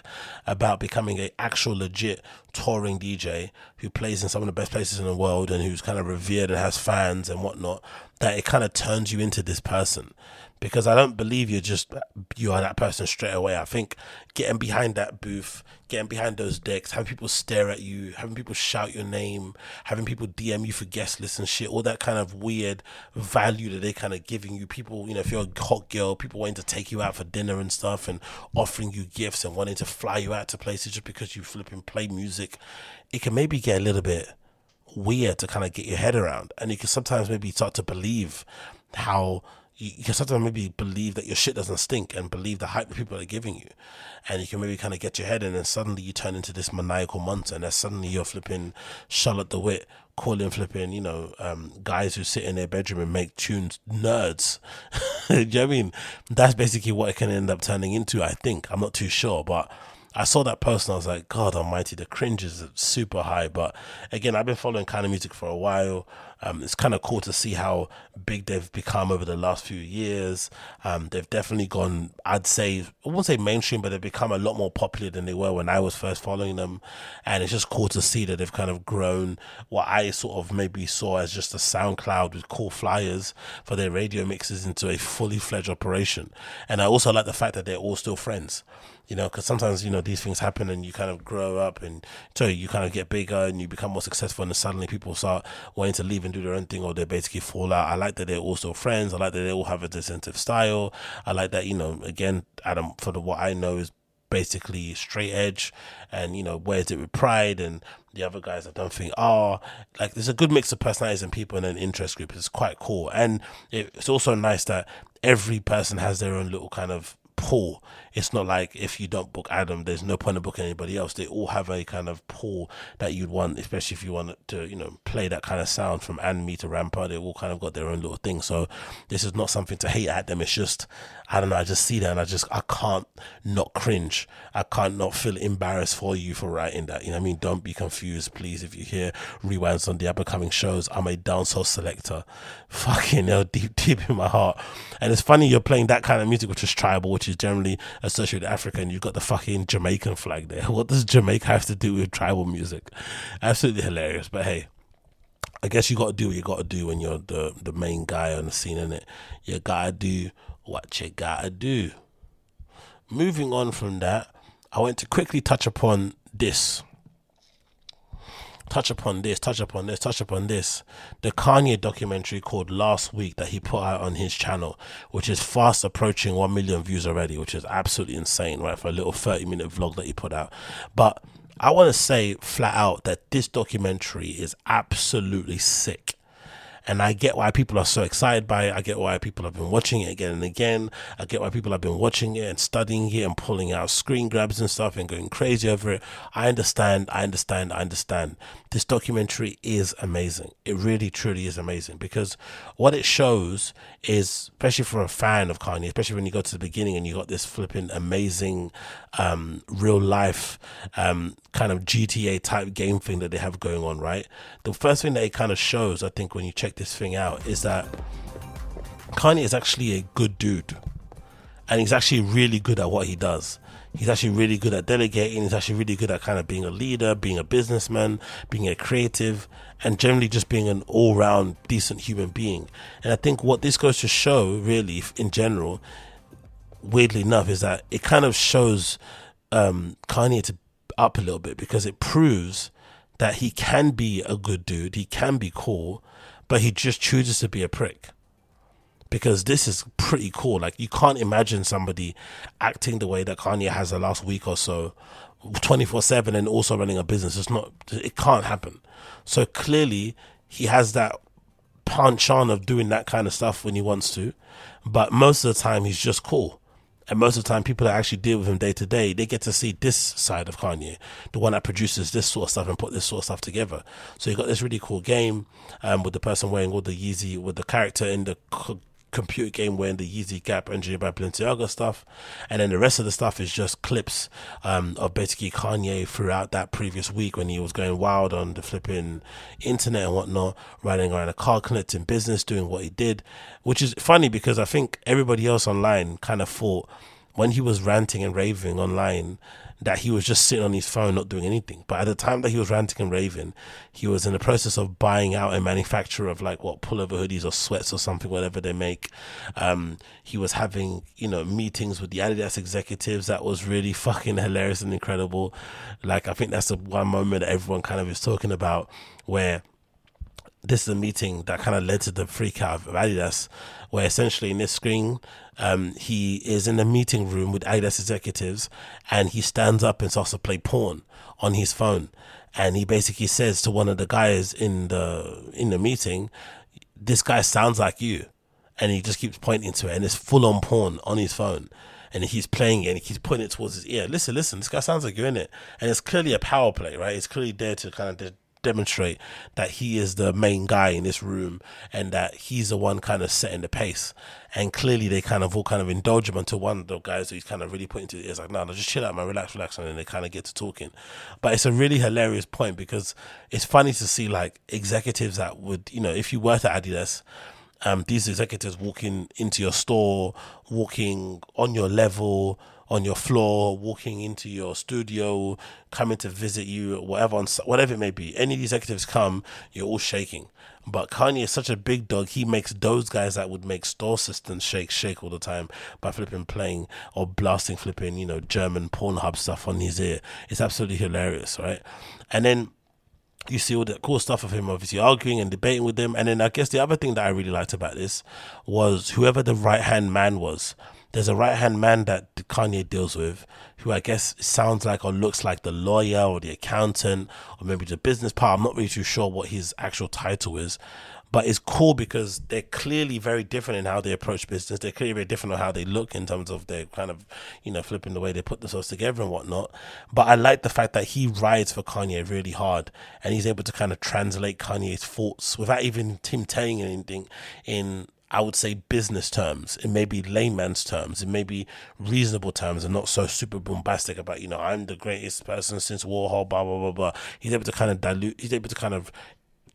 about becoming a actual legit touring DJ who plays in some of the best places in the world and who's kind of revered and has fans and whatnot that it kind of turns you into this person because I don't believe you're just you are that person straight away. I think getting behind that booth, getting behind those decks, having people stare at you, having people shout your name, having people DM you for guest lists and shit, all that kind of weird value that they're kind of giving you. People, you know, if you're a hot girl, people wanting to take you out for dinner and stuff and offering you gifts and wanting to fly you out to places just because you flipping play music, it can maybe get a little bit weird to kind of get your head around and you can sometimes maybe start to believe how you, can sometimes maybe believe that your shit doesn't stink and believe the hype that people are giving you. And you can maybe kind of get your head in and then suddenly you turn into this maniacal monster and then suddenly you're flipping Charlotte de Witte, calling flipping, you know, um, guys who sit in their bedroom and make tunes nerds. you know I mean? That's basically what it can end up turning into, I think. I'm not too sure, but I saw that post and I was like, God Almighty, the cringe is super high. But again, I've been following Keinemusik for a while. Um, it's kind of cool to see how big they've become over the last few years. Um, they've definitely gone, I'd say, I won't say mainstream, but they've become a lot more popular than they were when I was first following them. And it's just cool to see that they've kind of grown what I sort of maybe saw as just a SoundCloud with cool flyers for their radio mixes into a fully fledged operation. And I also like the fact that they're all still friends you know, because sometimes you know these things happen and you kind of grow up and so you kind of get bigger and you become more successful and suddenly people start wanting to leave do their own thing or they basically fall out. I like that they're also friends. I like that they all have a distinctive style. I like that you know again Adam for the what I know is basically straight edge and you know wears it with pride and the other guys I don't think are like there's a good mix of personalities and people in an interest group it's quite cool and it's also nice that every person has their own little kind of pool. It's not like if you don't book Adam, there's no point in booking anybody else. They all have a kind of pool that you'd want, especially if you want to, you know, play that kind of sound from &ME to Rampa. They all kind of got their own little thing. So this is not something to hate at them. It's just, I don't know, I just see that and I just, I can't not cringe. I can't not feel embarrassed for you for writing that. You know what I mean? Don't be confused, please. If you hear rewinds on the upcoming shows, I'm a dancehall selector. Fucking hell, deep, deep in my heart. And it's funny you're playing that kind of music, which is tribal, which is generally associated with Africa, and you've got the fucking Jamaican flag there. What does Jamaica have to do with tribal music? Absolutely hilarious. But hey, I guess you got to do what you got to do when you're the the main guy on the scene, in it. You gotta do what you gotta do. Moving on from that, I want to quickly touch upon this touch upon this, touch upon this, touch upon this. The Kanye documentary called Last Week that he put out on his channel, which is fast approaching 1 million views already, which is absolutely insane, right? For a little 30 minute vlog that he put out. But I want to say flat out that this documentary is absolutely sick. And I get why people are so excited by it. I get why people have been watching it again and again. I get why people have been watching it and studying it and pulling out screen grabs and stuff and going crazy over it. I understand. I understand. I understand. This documentary is amazing. It really, truly is amazing because what it shows is, especially for a fan of Kanye, especially when you go to the beginning and you got this flipping amazing, um, real life, um, kind of GTA type game thing that they have going on, right? The first thing that it kind of shows, I think, when you check this thing out is that Kanye is actually a good dude. And he's actually really good at what he does. He's actually really good at delegating. He's actually really good at kind of being a leader, being a businessman, being a creative, and generally just being an all round decent human being. And I think what this goes to show, really, in general, weirdly enough, is that it kind of shows um, Kanye to up a little bit because it proves that he can be a good dude, he can be cool, but he just chooses to be a prick. Because this is pretty cool. Like you can't imagine somebody acting the way that Kanye has the last week or so, twenty four seven, and also running a business. It's not. It can't happen. So clearly, he has that punch on of doing that kind of stuff when he wants to, but most of the time he's just cool. And most of the time, people that actually deal with him day to day, they get to see this side of Kanye, the one that produces this sort of stuff and put this sort of stuff together. So you got this really cool game um, with the person wearing all the Yeezy, with the character in the computer game wearing the Yeezy Gap engineered by Balenciaga stuff, and then the rest of the stuff is just clips um, of basically Kanye throughout that previous week when he was going wild on the flipping internet and whatnot, riding around a car, connecting business, doing what he did, which is funny because I think everybody else online kind of thought when he was ranting and raving online that he was just sitting on his phone not doing anything. But at the time that he was ranting and raving, he was in the process of buying out a manufacturer of like what pullover hoodies or sweats or something, whatever they make. Um, he was having, you know, meetings with the Adidas executives that was really fucking hilarious and incredible. Like I think that's the one moment that everyone kind of is talking about where this is a meeting that kind of led to the freak out of Adidas, where essentially in this screen, um, he is in a meeting room with Adidas executives and he stands up and starts to play porn on his phone. And he basically says to one of the guys in the in the meeting, This guy sounds like you. And he just keeps pointing to it and it's full on porn on his phone. And he's playing it and he's pointing it towards his ear. Listen, listen, this guy sounds like you're in it. And it's clearly a power play, right? It's clearly there to kind of demonstrate that he is the main guy in this room and that he's the one kind of setting the pace. And clearly they kind of all kind of indulge him until one of the guys who's kind of really putting to the ears like, no, no, just chill out, man, relax, relax. And then they kind of get to talking. But it's a really hilarious point because it's funny to see like executives that would, you know, if you were to Adidas, um, these executives walking into your store, walking on your level, on your floor, walking into your studio, coming to visit you, whatever, whatever it may be. Any executives come, you're all shaking. But Kanye is such a big dog. He makes those guys that would make store assistants shake, shake all the time by flipping playing or blasting flipping, you know, German Pornhub stuff on his ear. It's absolutely hilarious, right? And then you see all the cool stuff of him obviously arguing and debating with them. And then I guess the other thing that I really liked about this was whoever the right hand man was there's a right hand man that Kanye deals with, who I guess sounds like or looks like the lawyer or the accountant or maybe the business part. I'm not really too sure what his actual title is, but it's cool because they're clearly very different in how they approach business. They're clearly very different on how they look in terms of their kind of, you know, flipping the way they put themselves together and whatnot. But I like the fact that he rides for Kanye really hard and he's able to kind of translate Kanye's thoughts without even him telling anything in I would say business terms, it may be layman's terms, it may be reasonable terms, and not so super bombastic about you know I'm the greatest person since Warhol, blah blah blah blah. He's able to kind of dilute, he's able to kind of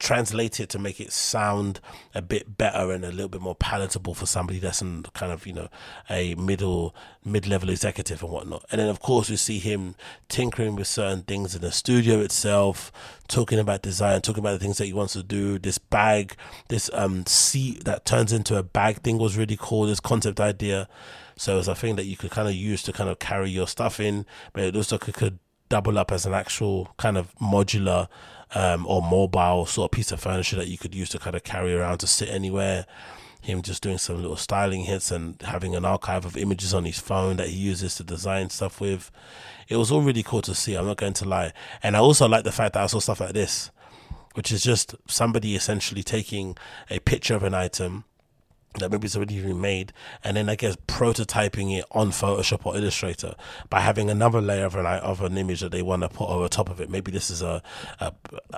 translate it to make it sound a bit better and a little bit more palatable for somebody that's in kind of you know a middle mid-level executive and whatnot. And then of course we see him tinkering with certain things in the studio itself talking about design talking about the things that he wants to do. This bag this um seat that turns into a bag thing was really cool this concept idea. So it's a thing that you could kind of use to kind of carry your stuff in but it also could, could double up as an actual kind of modular um, or mobile sort of piece of furniture that you could use to kind of carry around to sit anywhere. Him just doing some little styling hits and having an archive of images on his phone that he uses to design stuff with. It was all really cool to see. I'm not going to lie. And I also like the fact that I saw stuff like this, which is just somebody essentially taking a picture of an item that maybe it's already been made, and then I guess prototyping it on Photoshop or Illustrator by having another layer of an of an image that they want to put over top of it. Maybe this is a, a,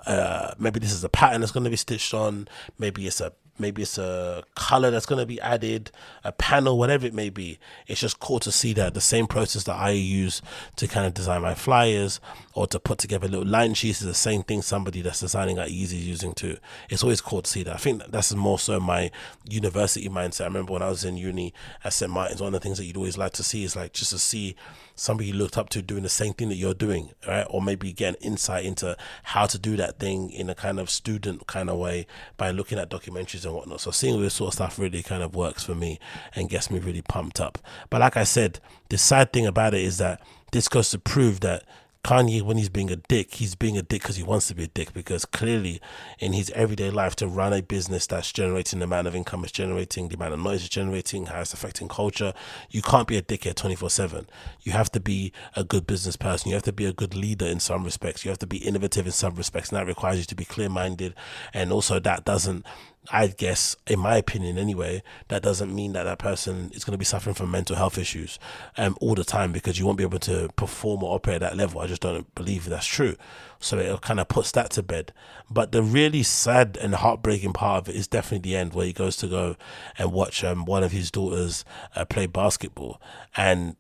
a maybe this is a pattern that's going to be stitched on. Maybe it's a maybe it's a color that's going to be added, a panel, whatever it may be. It's just cool to see that the same process that I use to kind of design my flyers or to put together little line sheets is the same thing somebody that's designing at Yeezy is using too. It's always cool to see that. I think that's more so my university mindset. I remember when I was in uni at St. Martin's, one of the things that you'd always like to see is like just to see somebody you looked up to doing the same thing that you're doing, right? Or maybe get an insight into how to do that thing in a kind of student kind of way by looking at documentaries and whatnot. So seeing this sort of stuff really kind of works for me and gets me really pumped up. But like I said, the sad thing about it is that this goes to prove that Kanye, when he's being a dick, he's being a dick because he wants to be a dick. Because clearly, in his everyday life, to run a business that's generating the amount of income it's generating, the amount of noise it's generating, how it's affecting culture, you can't be a dickhead 24 7. You have to be a good business person. You have to be a good leader in some respects. You have to be innovative in some respects. And that requires you to be clear minded. And also, that doesn't I guess, in my opinion anyway, that doesn't mean that that person is going to be suffering from mental health issues um, all the time because you won't be able to perform or operate at that level. I just don't believe that's true. So it kind of puts that to bed. But the really sad and heartbreaking part of it is definitely the end where he goes to go and watch um, one of his daughters uh, play basketball. And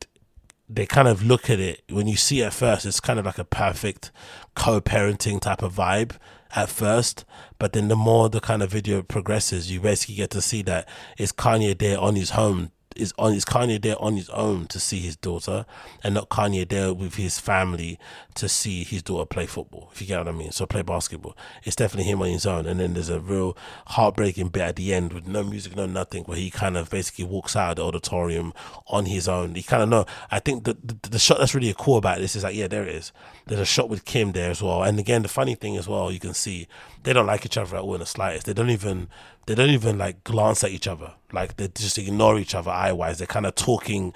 they kind of look at it when you see it at first, it's kind of like a perfect co parenting type of vibe at first, but then the more the kind of video progresses, you basically get to see that it's Kanye there on his home is on is Kanye there on his own to see his daughter, and not Kanye there with his family to see his daughter play football. If you get what I mean, so play basketball. It's definitely him on his own, and then there's a real heartbreaking bit at the end with no music, no nothing, where he kind of basically walks out of the auditorium on his own. He kind of know. I think the, the the shot that's really cool about this is like, yeah, there it is. There's a shot with Kim there as well, and again, the funny thing as well, you can see they don't like each other at all in the slightest. They don't even they don't even like glance at each other. Like they just ignore each other eye wise. They're kind of talking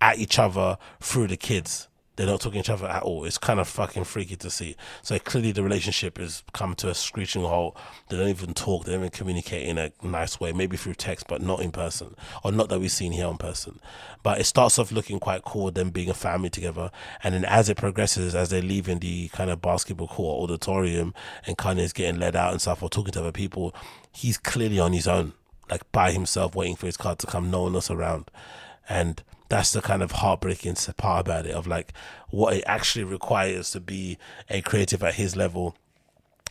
at each other through the kids. They're not talking to each other at all. It's kind of fucking freaky to see. So clearly the relationship has come to a screeching halt. They don't even talk. They don't even communicate in a nice way. Maybe through text, but not in person, or not that we've seen here in person. But it starts off looking quite cool, them being a family together, and then as it progresses, as they're leaving the kind of basketball court auditorium, and Kanye's getting led out and stuff, or talking to other people, he's clearly on his own, like by himself, waiting for his car to come. No one else around, and that's the kind of heartbreaking part about it of like what it actually requires to be a creative at his level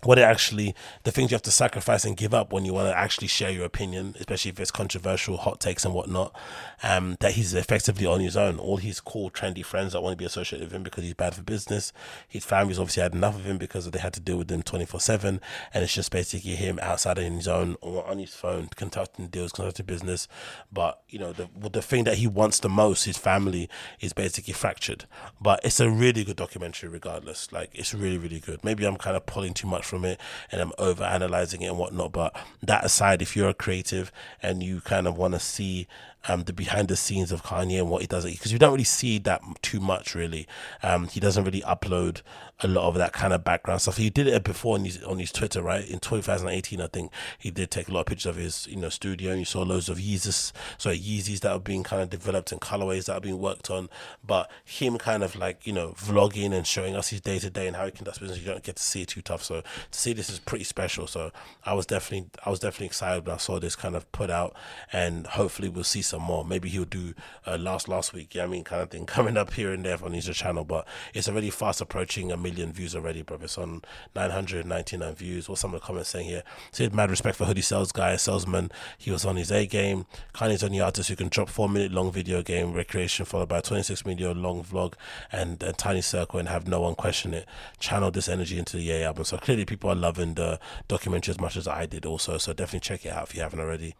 what it actually the things you have to sacrifice and give up when you want to actually share your opinion especially if it's controversial hot takes and whatnot um that he's effectively on his own. All his cool trendy friends that want to be associated with him because he's bad for business his family's obviously had enough of him because they had to deal with him 24 7 and it's just basically him outside in his own or on his phone conducting deals conducting business. But you know the the thing that he wants the most his family is basically fractured. But it's a really good documentary regardless. Like it's really really good. Maybe i'm kind of pulling too much from it and I'm over analyzing it and whatnot. But that aside, if you're a creative and you kind of want to see um, the behind the scenes of Kanye and what he does, because you don't really see that too much, really. Um, he doesn't really upload a lot of that kind of background stuff. He did it before on his on his Twitter, right? In 2018, I think he did take a lot of pictures of his you know studio, and you saw loads of Yeezys, so Yeezys that are being kind of developed and colorways that are being worked on. But him kind of like you know vlogging and showing us his day to day and how he conducts business, you don't get to see it too tough. So to see this is pretty special. So I was definitely I was definitely excited when I saw this kind of put out, and hopefully we'll see some more. Maybe he'll do uh, last last week, yeah, I mean, kind of thing coming up here and there on his channel. But it's already fast approaching a million views already, bro. It's on 999 views. What's some of the comments saying here? Said mad respect for hoodie sales guy, salesman. He was on his A game. Kanye's only artist who can drop four minute long video game recreation followed by a 26 minute long vlog and a tiny circle and have no one question it. Channel this energy into the A album. So clearly people are loving the documentary as much as I did also. So definitely check it out if you haven't already.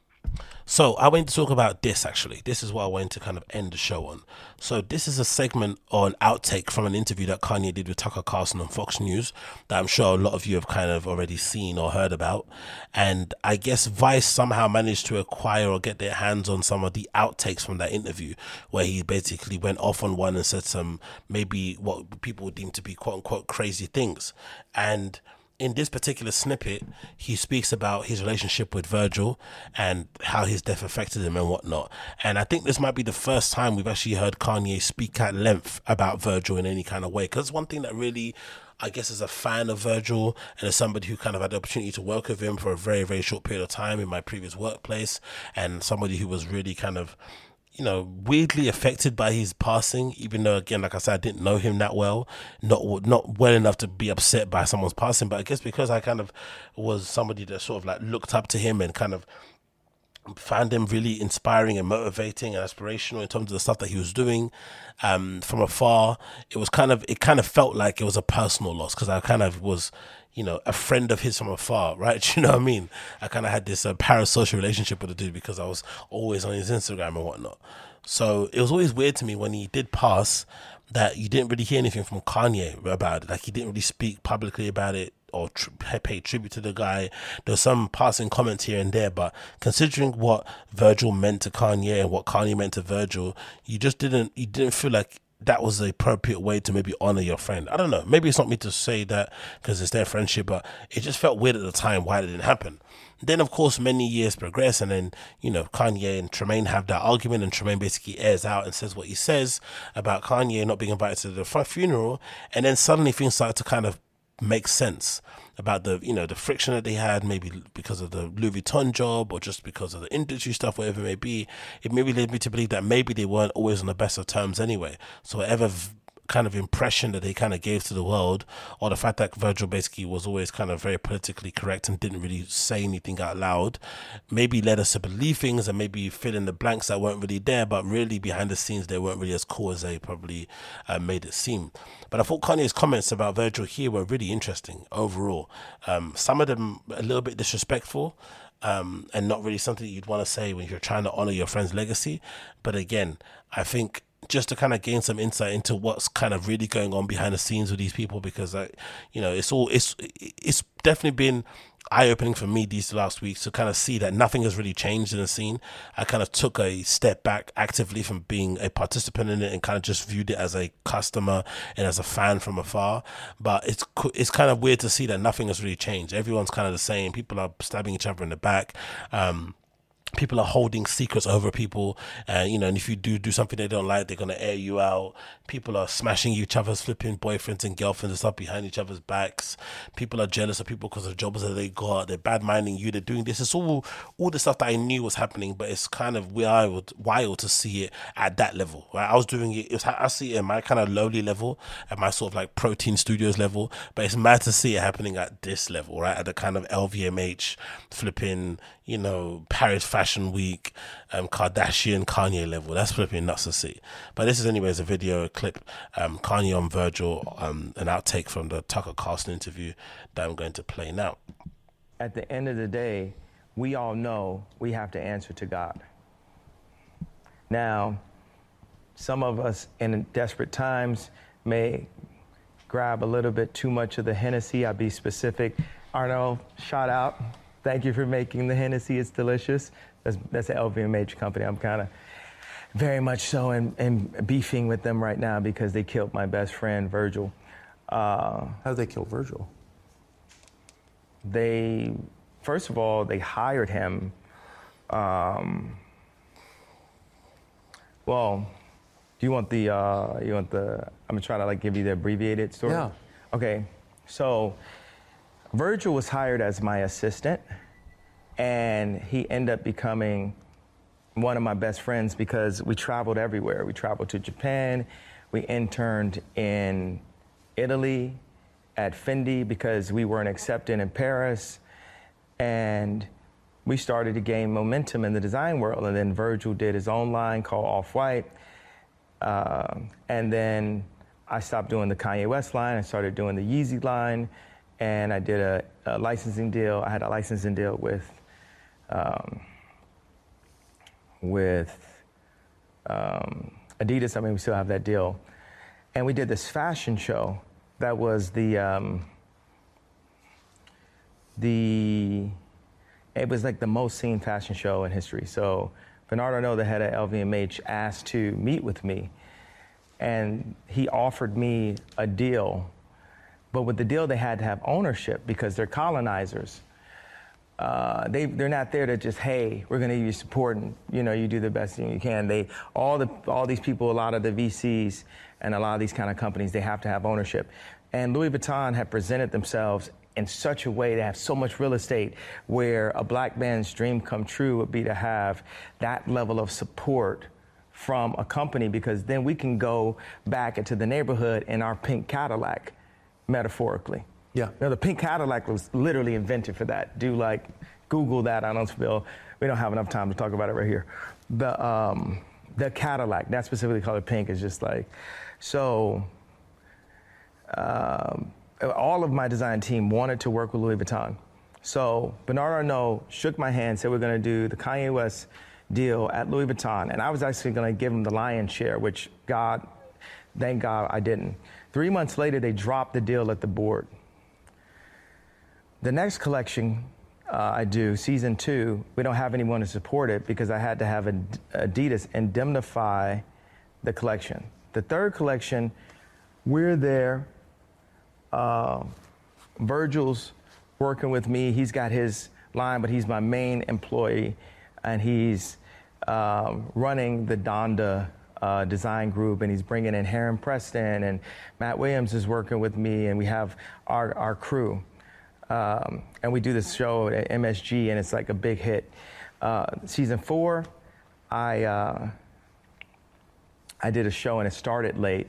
So I went to talk about this actually. This is what I went to kind of end the show on. So this is a segment or an outtake from an interview that Kanye did with Tucker Carlson on Fox News that I'm sure a lot of you have kind of already seen or heard about. And I guess Vice somehow managed to acquire or get their hands on some of the outtakes from that interview where he basically went off on one and said some maybe what people would deem to be quote unquote crazy things. And in this particular snippet, he speaks about his relationship with Virgil and how his death affected him and whatnot. And I think this might be the first time we've actually heard Kanye speak at length about Virgil in any kind of way. Because one thing that really I guess as a fan of Virgil and as somebody who kind of had the opportunity to work with him for a very, very short period of time in my previous workplace, and somebody who was really kind of you know, weirdly affected by his passing, even though again, like I said, I didn't know him that well, not not well enough to be upset by someone's passing. But I guess because I kind of was somebody that sort of like looked up to him and kind of found him really inspiring and motivating and aspirational in terms of the stuff that he was doing um, from afar. It was kind of it kind of felt like it was a personal loss because I kind of was you know, a friend of his from afar, right? You know what I mean? I kind of had this uh, parasocial relationship with the dude because I was always on his Instagram and whatnot. So it was always weird to me when he did pass that you didn't really hear anything from Kanye about it. Like he didn't really speak publicly about it or pay tribute to the guy. There's some passing comments here and there, but considering what Virgil meant to Kanye and what Kanye meant to Virgil, you just didn't you didn't feel like that was the appropriate way to maybe honor your friend. I don't know. Maybe it's not me to say that because it's their friendship, but it just felt weird at the time why it didn't happen. Then, of course, many years progress, and then, you know, Kanye and Tremaine have that argument, and Tremaine basically airs out and says what he says about Kanye not being invited to the funeral. And then suddenly things start to kind of make sense about the you know the friction that they had, maybe because of the Louis Vuitton job or just because of the industry stuff, whatever it may be. It maybe led me to believe that maybe they weren't always on the best of terms anyway. So whatever kind of impression that they kind of gave to the world, or the fact that Virgil basically was always kind of very politically correct and didn't really say anything out loud, maybe led us to believe things and maybe fill in the blanks that weren't really there, but really behind the scenes they weren't really as cool as they probably uh, made it seem. But I thought Kanye's comments about Virgil here were really interesting overall. Um, some of them a little bit disrespectful. Um, and not really something you'd want to say when you're trying to honor your friend's legacy. But again, I think just to kind of gain some insight into what's kind of really going on behind the scenes with these people because I, you know, it's all it's it's definitely been eye opening for me these last weeks to kind of see that nothing has really changed in the scene. I kind of took a step back actively from being a participant in it and kind of just viewed it as a customer and as a fan from afar. But it's it's kind of weird to see that nothing has really changed. Everyone's kind of the same. People are stabbing each other in the back. Um, people are holding secrets over people and you know and if you do do something they don't like they're going to air you out. People are smashing each other's flipping boyfriends and girlfriends and stuff behind each other's backs. People are jealous of people because of jobs that they got. They're bad minding you. They're doing this. It's all all the stuff that i knew was happening but it's kind of wild wild to see it at that level right? I was doing it, it was, i see it at my kind of lowly level at my sort of like protein studios level but it's mad to see it happening at this level right? At the kind of lvmh flipping you know paris fashion Fashion Week, um, Kardashian, Kanye level. That's flipping nuts to see. But this is, anyways, a video, a clip, um, Kanye on Virgil, um, an outtake from the Tucker Carlson interview that I'm going to play now. At the end of the day, we all know we have to answer to God. Now, some of us in desperate times may grab a little bit too much of the Hennessy. I'll be specific. Arnault, shout out. Thank you for making the Hennessy. It's delicious. That's, that's an LVMH company. I'm kind of very much so in, in, beefing with them right now because they killed my best friend, Virgil. Uh, How did they kill Virgil? They, first of all, they hired him. Um, well, do you want the, uh, you want the, I'm gonna try to like give you the abbreviated story. Yeah. Okay, so Virgil was hired as my assistant and he ended up becoming one of my best friends because we traveled everywhere. We traveled to Japan, we interned in Italy at Fendi because we weren't accepted in Paris, and we started to gain momentum in the design world. And then Virgil did his own line called Off White, uh, and then I stopped doing the Kanye West line. I started doing the Yeezy line, and I did a, a licensing deal. I had a licensing deal with um, with um, Adidas. I mean, we still have that deal. And we did this fashion show that was the, um, the, it was like the most seen fashion show in history. So Bernard Arnault, the head of LVMH, asked to meet with me. And he offered me a deal. But with the deal, they had to have ownership because they're colonizers. Uh, they they're not there to just hey we're going to give you support and you know you do the best thing you can. They all the all these people, a lot of the VCs and a lot of these kind of companies, they have to have ownership. And Louis Vuitton have presented themselves in such a way to have so much real estate where a black man's dream come true would be to have that level of support from a company because then we can go back into the neighborhood in our pink Cadillac metaphorically yeah. You know, the pink Cadillac was literally invented for that. Do like Google that on Huntsville. We don't have enough time to talk about it right here. The um, the Cadillac, that specifically colored pink, is just like so. Um, all of my design team wanted to work with Louis Vuitton. So Bernard Arnault shook my hand, said we're going to do the Kanye West deal at Louis Vuitton, and I was actually going to give him the lion's share, which God, thank God, I didn't. Three months later, they dropped the deal at the board. The next collection uh, I do, season two, we don't have anyone to support it because I had to have Adidas indemnify the collection. The third collection, we're there. Uh, Virgil's working with me. He's got his line, but he's my main employee, and he's uh, running the Donda uh, design group, and he's bringing in Heron Preston, and Matt Williams is working with me, and we have our, our crew. Um, and we do this show at MSG, and it's like a big hit. Uh, season four, I uh, I did a show and it started late,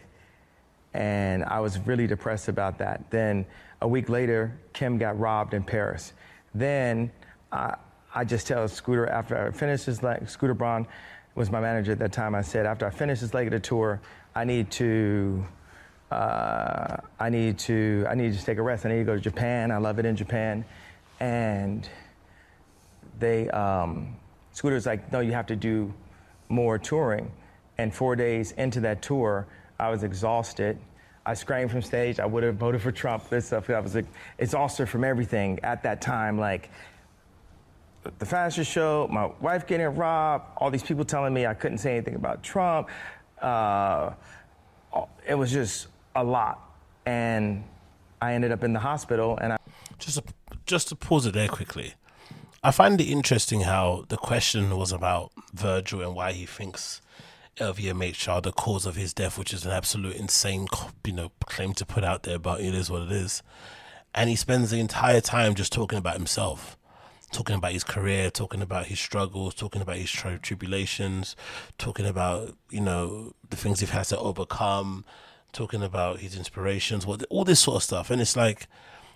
and I was really depressed about that. Then a week later, Kim got robbed in Paris. Then I, I just tell Scooter after I finished his leg, Scooter Braun was my manager at that time. I said after I finish this leg of the tour, I need to. Uh, I need to I need to take a rest. I need to go to Japan. I love it in Japan, and they um, Scooter's like, no, you have to do more touring. And four days into that tour, I was exhausted. I screamed from stage. I would have voted for Trump. This stuff. I was like, exhausted from everything at that time. Like the fashion show, my wife getting robbed, all these people telling me I couldn't say anything about Trump. Uh, it was just a lot, and I ended up in the hospital. And I just to, just to pause it there quickly. I find it interesting how the question was about Virgil and why he thinks LVMH are the cause of his death, which is an absolute insane, you know, claim to put out there. But it is what it is, and he spends the entire time just talking about himself, talking about his career, talking about his struggles, talking about his tri- tribulations, talking about you know the things he has to overcome, talking about his inspirations, what all this sort of stuff, and it's like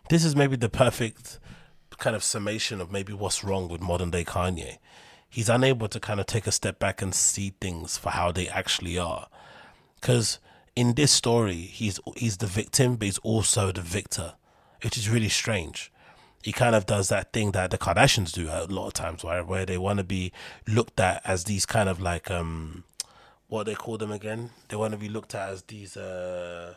this is maybe the perfect kind of summation of maybe what's wrong with modern day Kanye. He's unable to kind of take a step back and see things for how they actually are. Because in this story, he's he's the victim, but he's also the victor, which is really strange. He kind of does that thing that the Kardashians do a lot of times, right? Where they want to be looked at as these kind of like um, what they call them again? They want to be looked at as these uh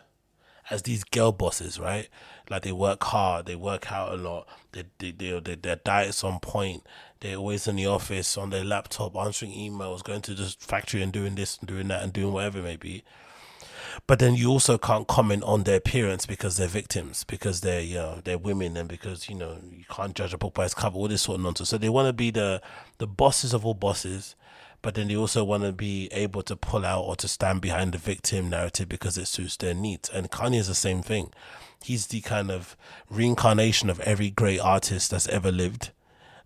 as these girl bosses, right? Like they work hard, they work out a lot, they, they, they, they their diet's on point, they're always in the office on their laptop answering emails, going to the factory and doing this and doing that and doing whatever it may be. But then you also can't comment on their appearance because they're victims, because they're you know they're women, and because you know you can't judge a book by its cover, all this sort of nonsense. So they want to be the the bosses of all bosses, but then they also want to be able to pull out or to stand behind the victim narrative because it suits their needs. And Kanye is the same thing. He's the kind of reincarnation of every great artist that's ever lived.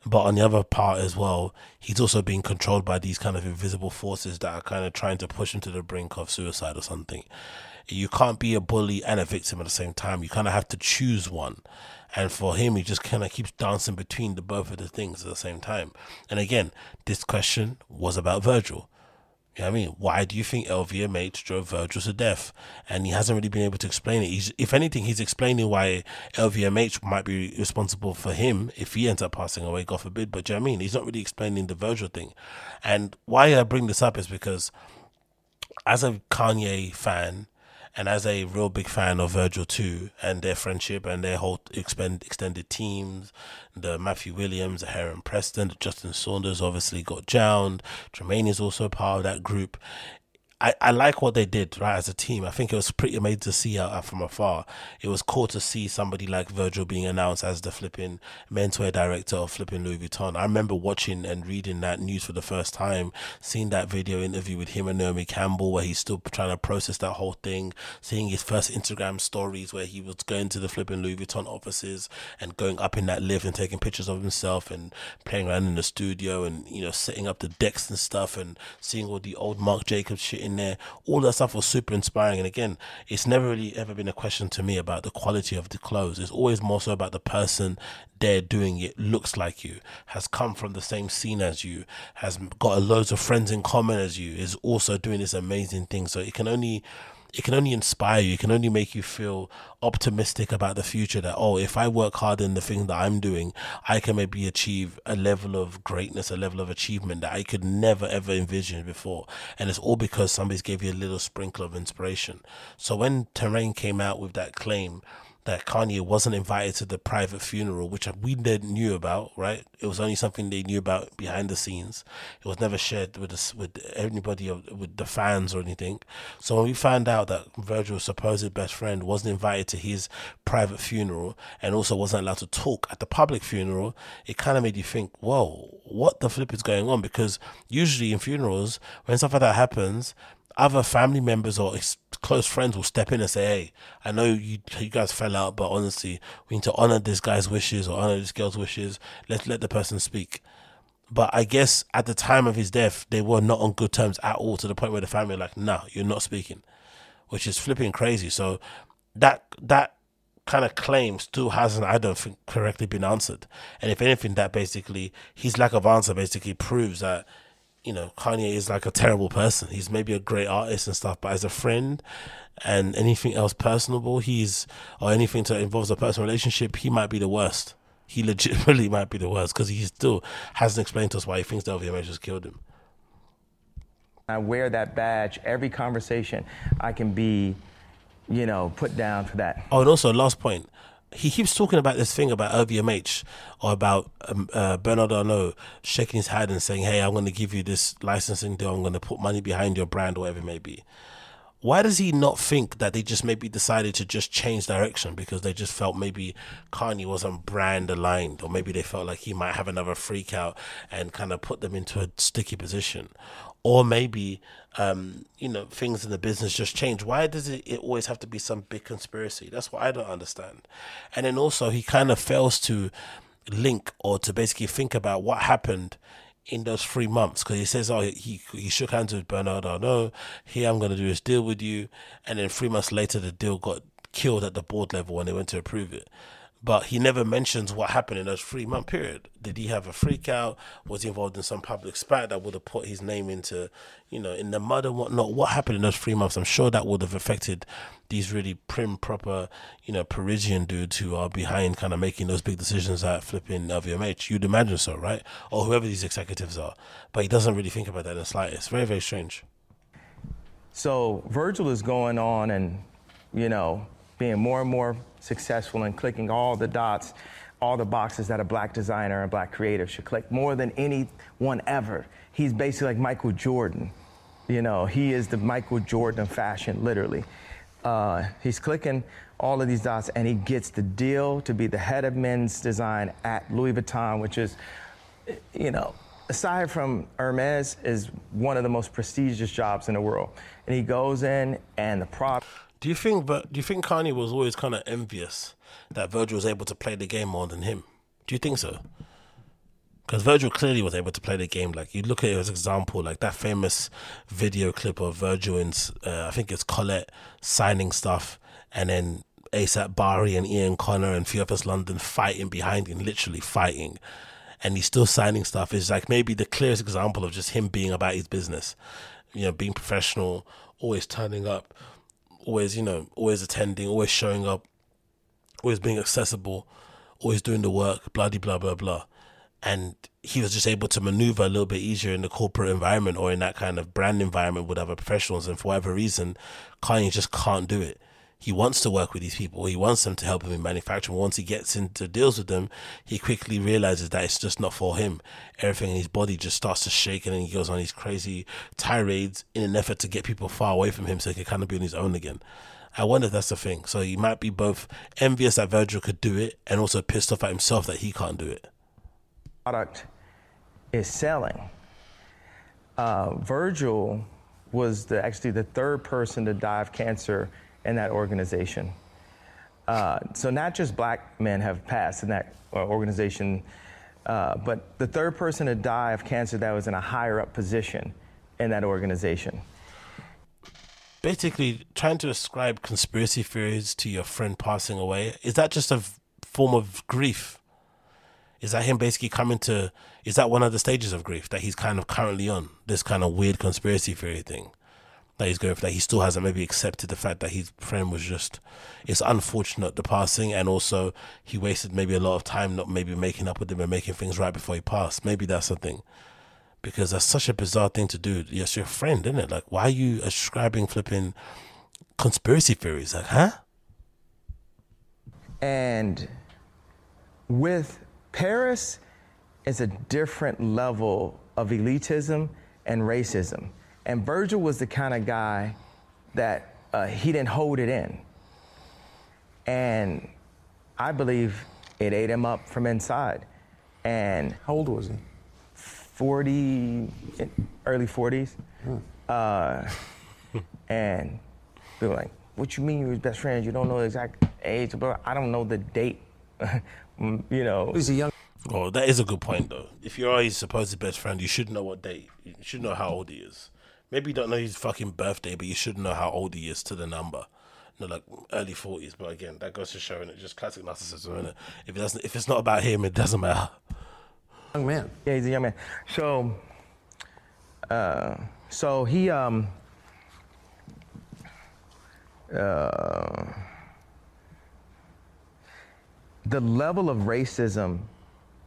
But on the other part as well, he's also being controlled by these kind of invisible forces that are kind of trying to push him to the brink of suicide or something. You can't be a bully and a victim at the same time. You kind of have to choose one. And for him, he just kind of keeps dancing between the both of the things at the same time. And again, this question was about Virgil. You know what I mean? Why do you think LVMH drove Virgil to death? And he hasn't really been able to explain it. He's, if anything, he's explaining why LVMH might be responsible for him if he ends up passing away, God forbid. But you know what I mean? He's not really explaining the Virgil thing. And why I bring this up is because as a Kanye fan, and as a real big fan of Virgil too, and their friendship and their whole expend, extended teams, the Matthew Williams, the Heron Preston, Justin Saunders obviously got drowned. Tremaine is also part of that group. I, I like what they did right as a team. I think it was pretty amazing to see uh, from afar. It was cool to see somebody like Virgil being announced as the flipping menswear director of flipping Louis Vuitton. I remember watching and reading that news for the first time, seeing that video interview with him and Naomi Campbell where he's still trying to process that whole thing, seeing his first Instagram stories where he was going to the flipping Louis Vuitton offices and going up in that lift and taking pictures of himself and playing around in the studio and you know setting up the decks and stuff and seeing all the old Marc Jacobs shit in there. All that stuff was super inspiring. And again, it's never really ever been a question to me about the quality of the clothes. It's always more so about the person there doing it looks like you, has come from the same scene as you, has got loads of friends in common as you, is also doing this amazing thing. So it can only it can only inspire you. It can only make you feel optimistic about the future that, oh, if I work hard in the thing that I'm doing, I can maybe achieve a level of greatness, a level of achievement that I could never ever envision before. And it's all because somebody's gave you a little sprinkle of inspiration. So when Tremaine came out with that claim, that Kanye wasn't invited to the private funeral, which we didn't knew about, right? It was only something they knew about behind the scenes. It was never shared with us, with anybody, with the fans or anything. So when we found out that Virgil's supposed best friend wasn't invited to his private funeral and also wasn't allowed to talk at the public funeral, it kind of made you think, whoa, what the flip is going on? Because usually in funerals, when stuff like that happens, other family members or close friends will step in and say, "Hey, I know you you guys fell out, but honestly, we need to honor this guy's wishes or honor this girl's wishes. Let's let the person speak." But I guess at the time of his death, they were not on good terms at all, to the point where the family were like, "No, you're not speaking," which is flipping crazy. So that that kind of claim still hasn't, I don't think, correctly been answered. And if anything, that basically his lack of answer basically proves that you know, Kanye is like a terrible person. He's maybe a great artist and stuff, but as a friend and anything else personable, he's or anything that involves a personal relationship, he might be the worst. He legitimately might be the worst because he still hasn't explained to us why he thinks LVMH has killed him. I wear that badge every conversation. I can be, you know, put down for that. Oh, and also last point he keeps talking about this thing about LVMH or about um, uh, Bernard Arnault shaking his head and saying, "Hey, I'm going to give you this licensing deal. I'm going to put money behind your brand, whatever it may be." Why does he not think that they just maybe decided to just change direction because they just felt maybe Kanye wasn't brand aligned, or maybe they felt like he might have another freak out and kind of put them into a sticky position, or maybe um, you know things in the business just change why does it, it always have to be some big conspiracy that's what i don't understand and then also he kind of fails to link or to basically think about what happened in those three months because he says, "Oh, he he shook hands with Bernard Arnault. Here, I'm going to do this deal with you." And then three months later, the deal got killed at the board level when they went to approve it but he never mentions what happened in those three month period. Did he have a freak out? Was he involved in some public spat that would have put his name into, you know, in the mud and whatnot? What happened in those three months? I'm sure that would have affected these really prim, proper, you know, Parisian dudes who are behind kind of making those big decisions at flipping LVMH. You'd imagine so, right? Or whoever these executives are. But he doesn't really think about that in the slightest. Very, very strange. So Virgil is going on and, you know, being more and more successful in clicking all the dots, all the boxes that a black designer and black creative should click more than anyone ever. He's basically like Michael Jordan. You know, he is the Michael Jordan fashion, literally. Uh, he's clicking all of these dots and he gets the deal to be the head of men's design at Louis Vuitton, which is, you know, aside from Hermes, is one of the most prestigious jobs in the world. And he goes in and the product. Do you think? But do you think Kanye was always kind of envious that Virgil was able to play the game more than him? Do you think so? Because Virgil clearly was able to play the game. Like you look at an example, like that famous video clip of Virgil in, uh, I think it's Colette signing stuff, and then ASAP Bari and Ian Connor and Theophilus London fighting behind him, literally fighting, and he's still signing stuff. Is like maybe the clearest example of just him being about his business, you know, being professional, always turning up always, you know, always attending, always showing up, always being accessible, always doing the work, blah, blah, blah, blah. And he was just able to maneuver a little bit easier in the corporate environment or in that kind of brand environment with other professionals. And for whatever reason, Kanye just can't do it he wants to work with these people. He wants them to help him in manufacturing. Once he gets into deals with them, he quickly realizes that it's just not for him. Everything in his body just starts to shake, and then he goes on these crazy tirades in an effort to get people far away from him so he can kind of be on his own again. I wonder if that's the thing. So he might be both envious that Virgil could do it and also pissed off at himself that he can't do it. Product is selling. Uh, Virgil was the, actually the third person to die of cancer in that organization. Uh, so not just black men have passed in that uh, organization, uh, but the third person to die of cancer that was in a higher up position in that organization. Basically, trying to ascribe conspiracy theories to your friend passing away, is that just a form of grief? Is that him basically coming to, is that one of the stages of grief that he's kind of currently on? This kind of weird conspiracy theory thing? That he's going for that he still hasn't maybe accepted the fact that his friend was just it's unfortunate the passing and also he wasted maybe a lot of time not maybe making up with him and making things right before he passed. Maybe that's the thing. Because that's such a bizarre thing to do. Yes your friend isn't it? Like why are you ascribing flipping conspiracy theories? Like huh? And with Paris, it's a different level of elitism and racism. And Virgil was the kind of guy that uh, he didn't hold it in. And I believe it ate him up from inside. And How old was he? 40, early 40s. Uh, and they were like, what you mean you was best friends? You don't know the exact age? But I don't know the date. you know. He's a young. Oh, that is a good point though. If you're his supposed best friend, you should know what date. You should know how old he is. Maybe you don't know his fucking birthday, but you should know how old he is to the number. No, like early forties. But again, that goes to showing it just classic narcissism, is it? If it doesn't, if it's not about him, it doesn't matter. Young man. Yeah, he's a young man. So, uh, so he, um, uh, the level of racism,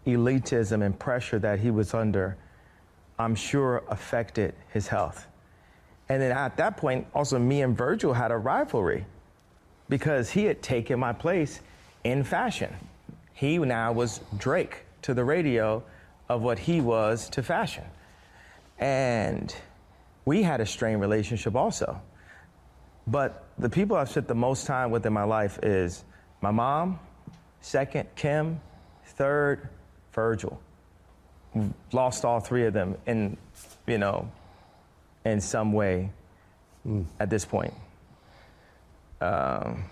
elitism, and pressure that he was under, I'm sure affected his health. And then at that point, also me and Virgil had a rivalry because he had taken my place in fashion. He now was Drake to the radio of what he was to fashion. And we had a strained relationship also. But the people I've spent the most time with in my life is my mom, second, Kim, third, Virgil. Lost all three of them in, you know, in some way at this point. Um,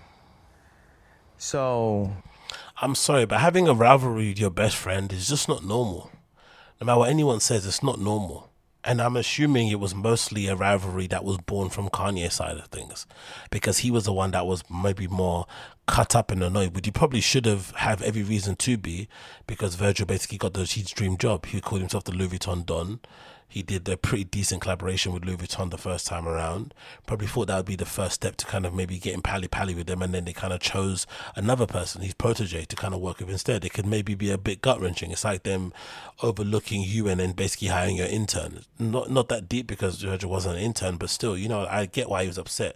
so I'm sorry, but having a rivalry with your best friend is just not normal. No matter what anyone says, it's not normal. And I'm assuming it was mostly a rivalry that was born from Kanye's side of things, because he was the one that was maybe more cut up and annoyed. But he probably should have have every reason to be, because Virgil basically got the his dream job. He called himself the Louis Vuitton Don. He did a pretty decent collaboration with Louis Vuitton the first time around. Probably thought that would be the first step to kind of maybe getting pally pally with them, and then they kind of chose another person, his protege, to kind of work with instead. It could maybe be a bit gut wrenching. It's like them overlooking you and then basically hiring your intern. Not not that deep because Virgil wasn't an intern, but still, you know, I get why he was upset.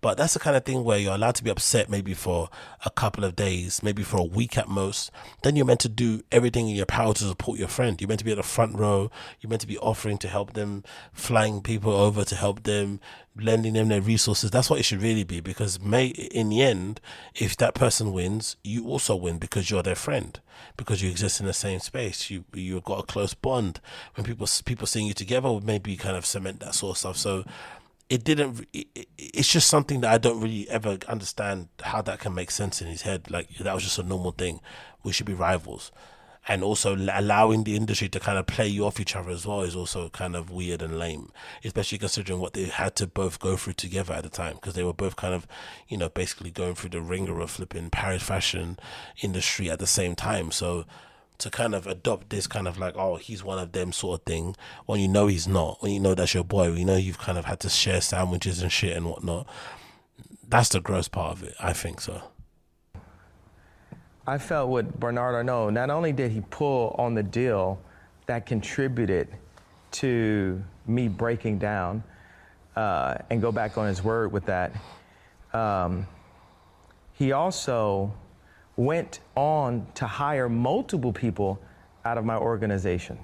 But that's the kind of thing where you're allowed to be upset maybe for a couple of days, maybe for a week at most. Then you're meant to do everything in your power to support your friend. You're meant to be at the front row. You're meant to be offering to help them, flying people over to help them, lending them their resources. That's what it should really be because may in the end, if that person wins, you also win because you're their friend. Because you exist in the same space, you you've got a close bond. When people people seeing you together, would maybe kind of cement that sort of stuff. So it didn't it, it- it's just something that i don't really ever understand how that can make sense in his head. Like that was just a normal thing. We should be rivals. And also allowing the industry to kind of play you off each other as well is also kind of weird and lame especially considering what they had to both go through together at the time because they were both kind of you know basically going through the ringer of flipping paris fashion industry at the same time. So to kind of adopt this kind of like, oh, he's one of them sort of thing, when you know he's not, when you know that's your boy, you know you've kind of had to share sandwiches and shit and whatnot. That's the gross part of it. I think so. I felt with Bernard Arnault, not only did he pull on the deal that contributed to me breaking down uh, and go back on his word with that, um, he also went on to hire multiple people out of my organization.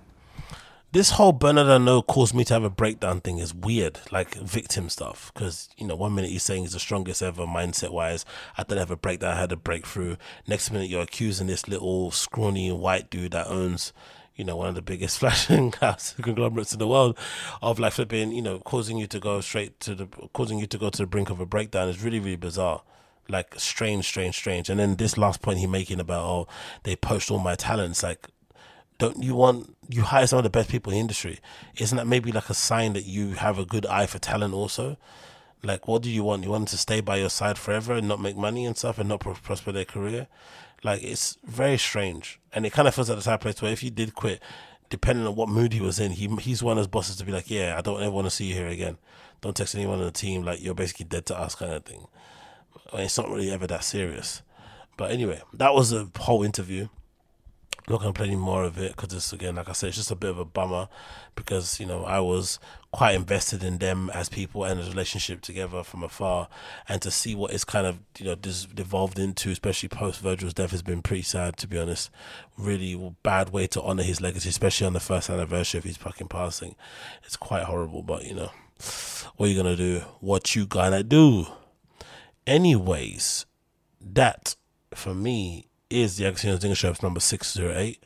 This whole Bernard caused me to have a breakdown thing is weird, like victim stuff. Because, you know, one minute you're saying he's the strongest ever mindset wise. I didn't have a breakdown, I had a breakthrough. Next minute you're accusing this little scrawny white dude that owns, you know, one of the biggest flashing conglomerates in the world of like flipping, you know, causing you to go straight to the, causing you to go to the brink of a breakdown is really, really bizarre. Like strange, strange, strange. And then this last point he making about, oh, they poached all my talents. Like, don't you want you hire some of the best people in the industry. Isn't that maybe like a sign that you have a good eye for talent also? Like what do you want? You want them to stay by your side forever and not make money and stuff and not pro- prosper their career? Like it's very strange. And it kind of feels like the type of place where if you did quit depending on what mood he was in he he's one of his bosses to be like yeah i don't ever want to see you here again. Don't text anyone on the team like you're basically dead to us kind of thing it's not really ever that serious but anyway that was a whole interview I'm not going to play any more of it because it's again, like I said, it's just a bit of a bummer because you know I was quite invested in them as people and a relationship together from afar, and to see what it's kind of you know dis- devolved into, especially post Virgil's death, has been pretty sad to be honest. Really bad way to honor his legacy, especially on the first anniversary of his fucking passing. It's quite horrible, but you know, what are you gonna do? What you gonna do? Anyways, that for me is the Agostinho Zinga Show number 608.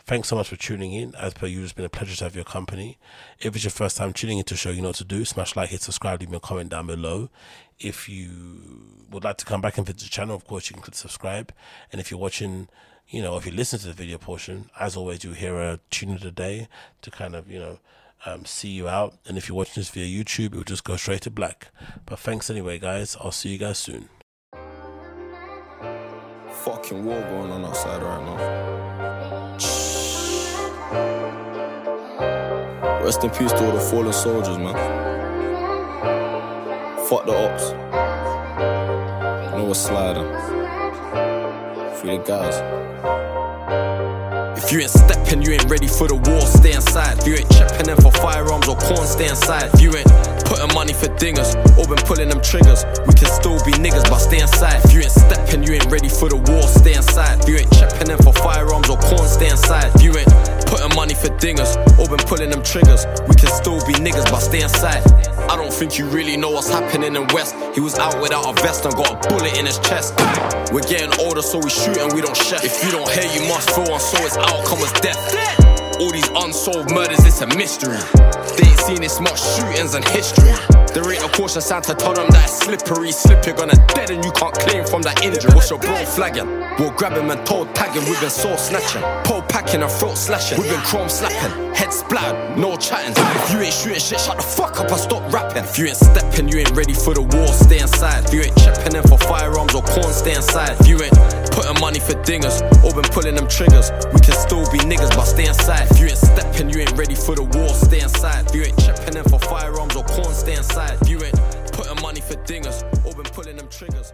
Thanks so much for tuning in. As per usual, it's been a pleasure to have your company. If it's your first time tuning into the show, you know what to do. Smash like, hit subscribe, leave me a comment down below. If you would like to come back and visit the channel, of course, you can click subscribe. And if you're watching, you know, if you listen to the video portion, as always, you hear a tune of the day to kind of, you know, um, see you out. And if you're watching this via YouTube, it will just go straight to black. But thanks anyway, guys. I'll see you guys soon fucking war going on outside right now. Rest in peace to all the fallen soldiers, man. Fuck the ops. You know what's sliding. Free the guys. If you ain't stepping, you ain't ready for the war, stay inside. If you ain't chipping in for firearms or corn, stay inside. If you ain't putting money for dingers or been pulling them triggers, we can still be niggas, but stay inside. If you ain't stepping, you ain't ready for the war, stay inside. If you ain't chipping in for firearms or corn, stay inside. If you ain't putting money for dingers or been pulling them triggers, we can still be niggas, but stay inside. I don't think you really know what's happening in West. He was out without a vest and got a bullet in his chest. We're getting older, so we shoot and we don't chef. If you don't hear, you must feel, and so its outcome was death. All these unsolved murders, it's a mystery. They ain't seen this much shootings in history. There ain't a caution sign to tell them that it's slippery. Slip, you're gonna dead and you can't claim from that injury. What's your bro flagging? We'll grab him and toe tagging. We've been soul snatching, pole packing and throat slashing. We've been chrome slapping, head splat, no chatting. If you ain't shooting shit, shut the fuck up and stop rapping. If you ain't stepping, you ain't ready for the war, stay inside. If you ain't chipping in for firearms or corn, stay inside. If you ain't putting money for dingers or been pulling them triggers, we can still be niggas, but stay inside. If you ain't stepping, you ain't ready for the war, stay inside. If you ain't chipping in for firearms or corn, stay inside. If you ain't putting money for dingers. Or been pulling them triggers,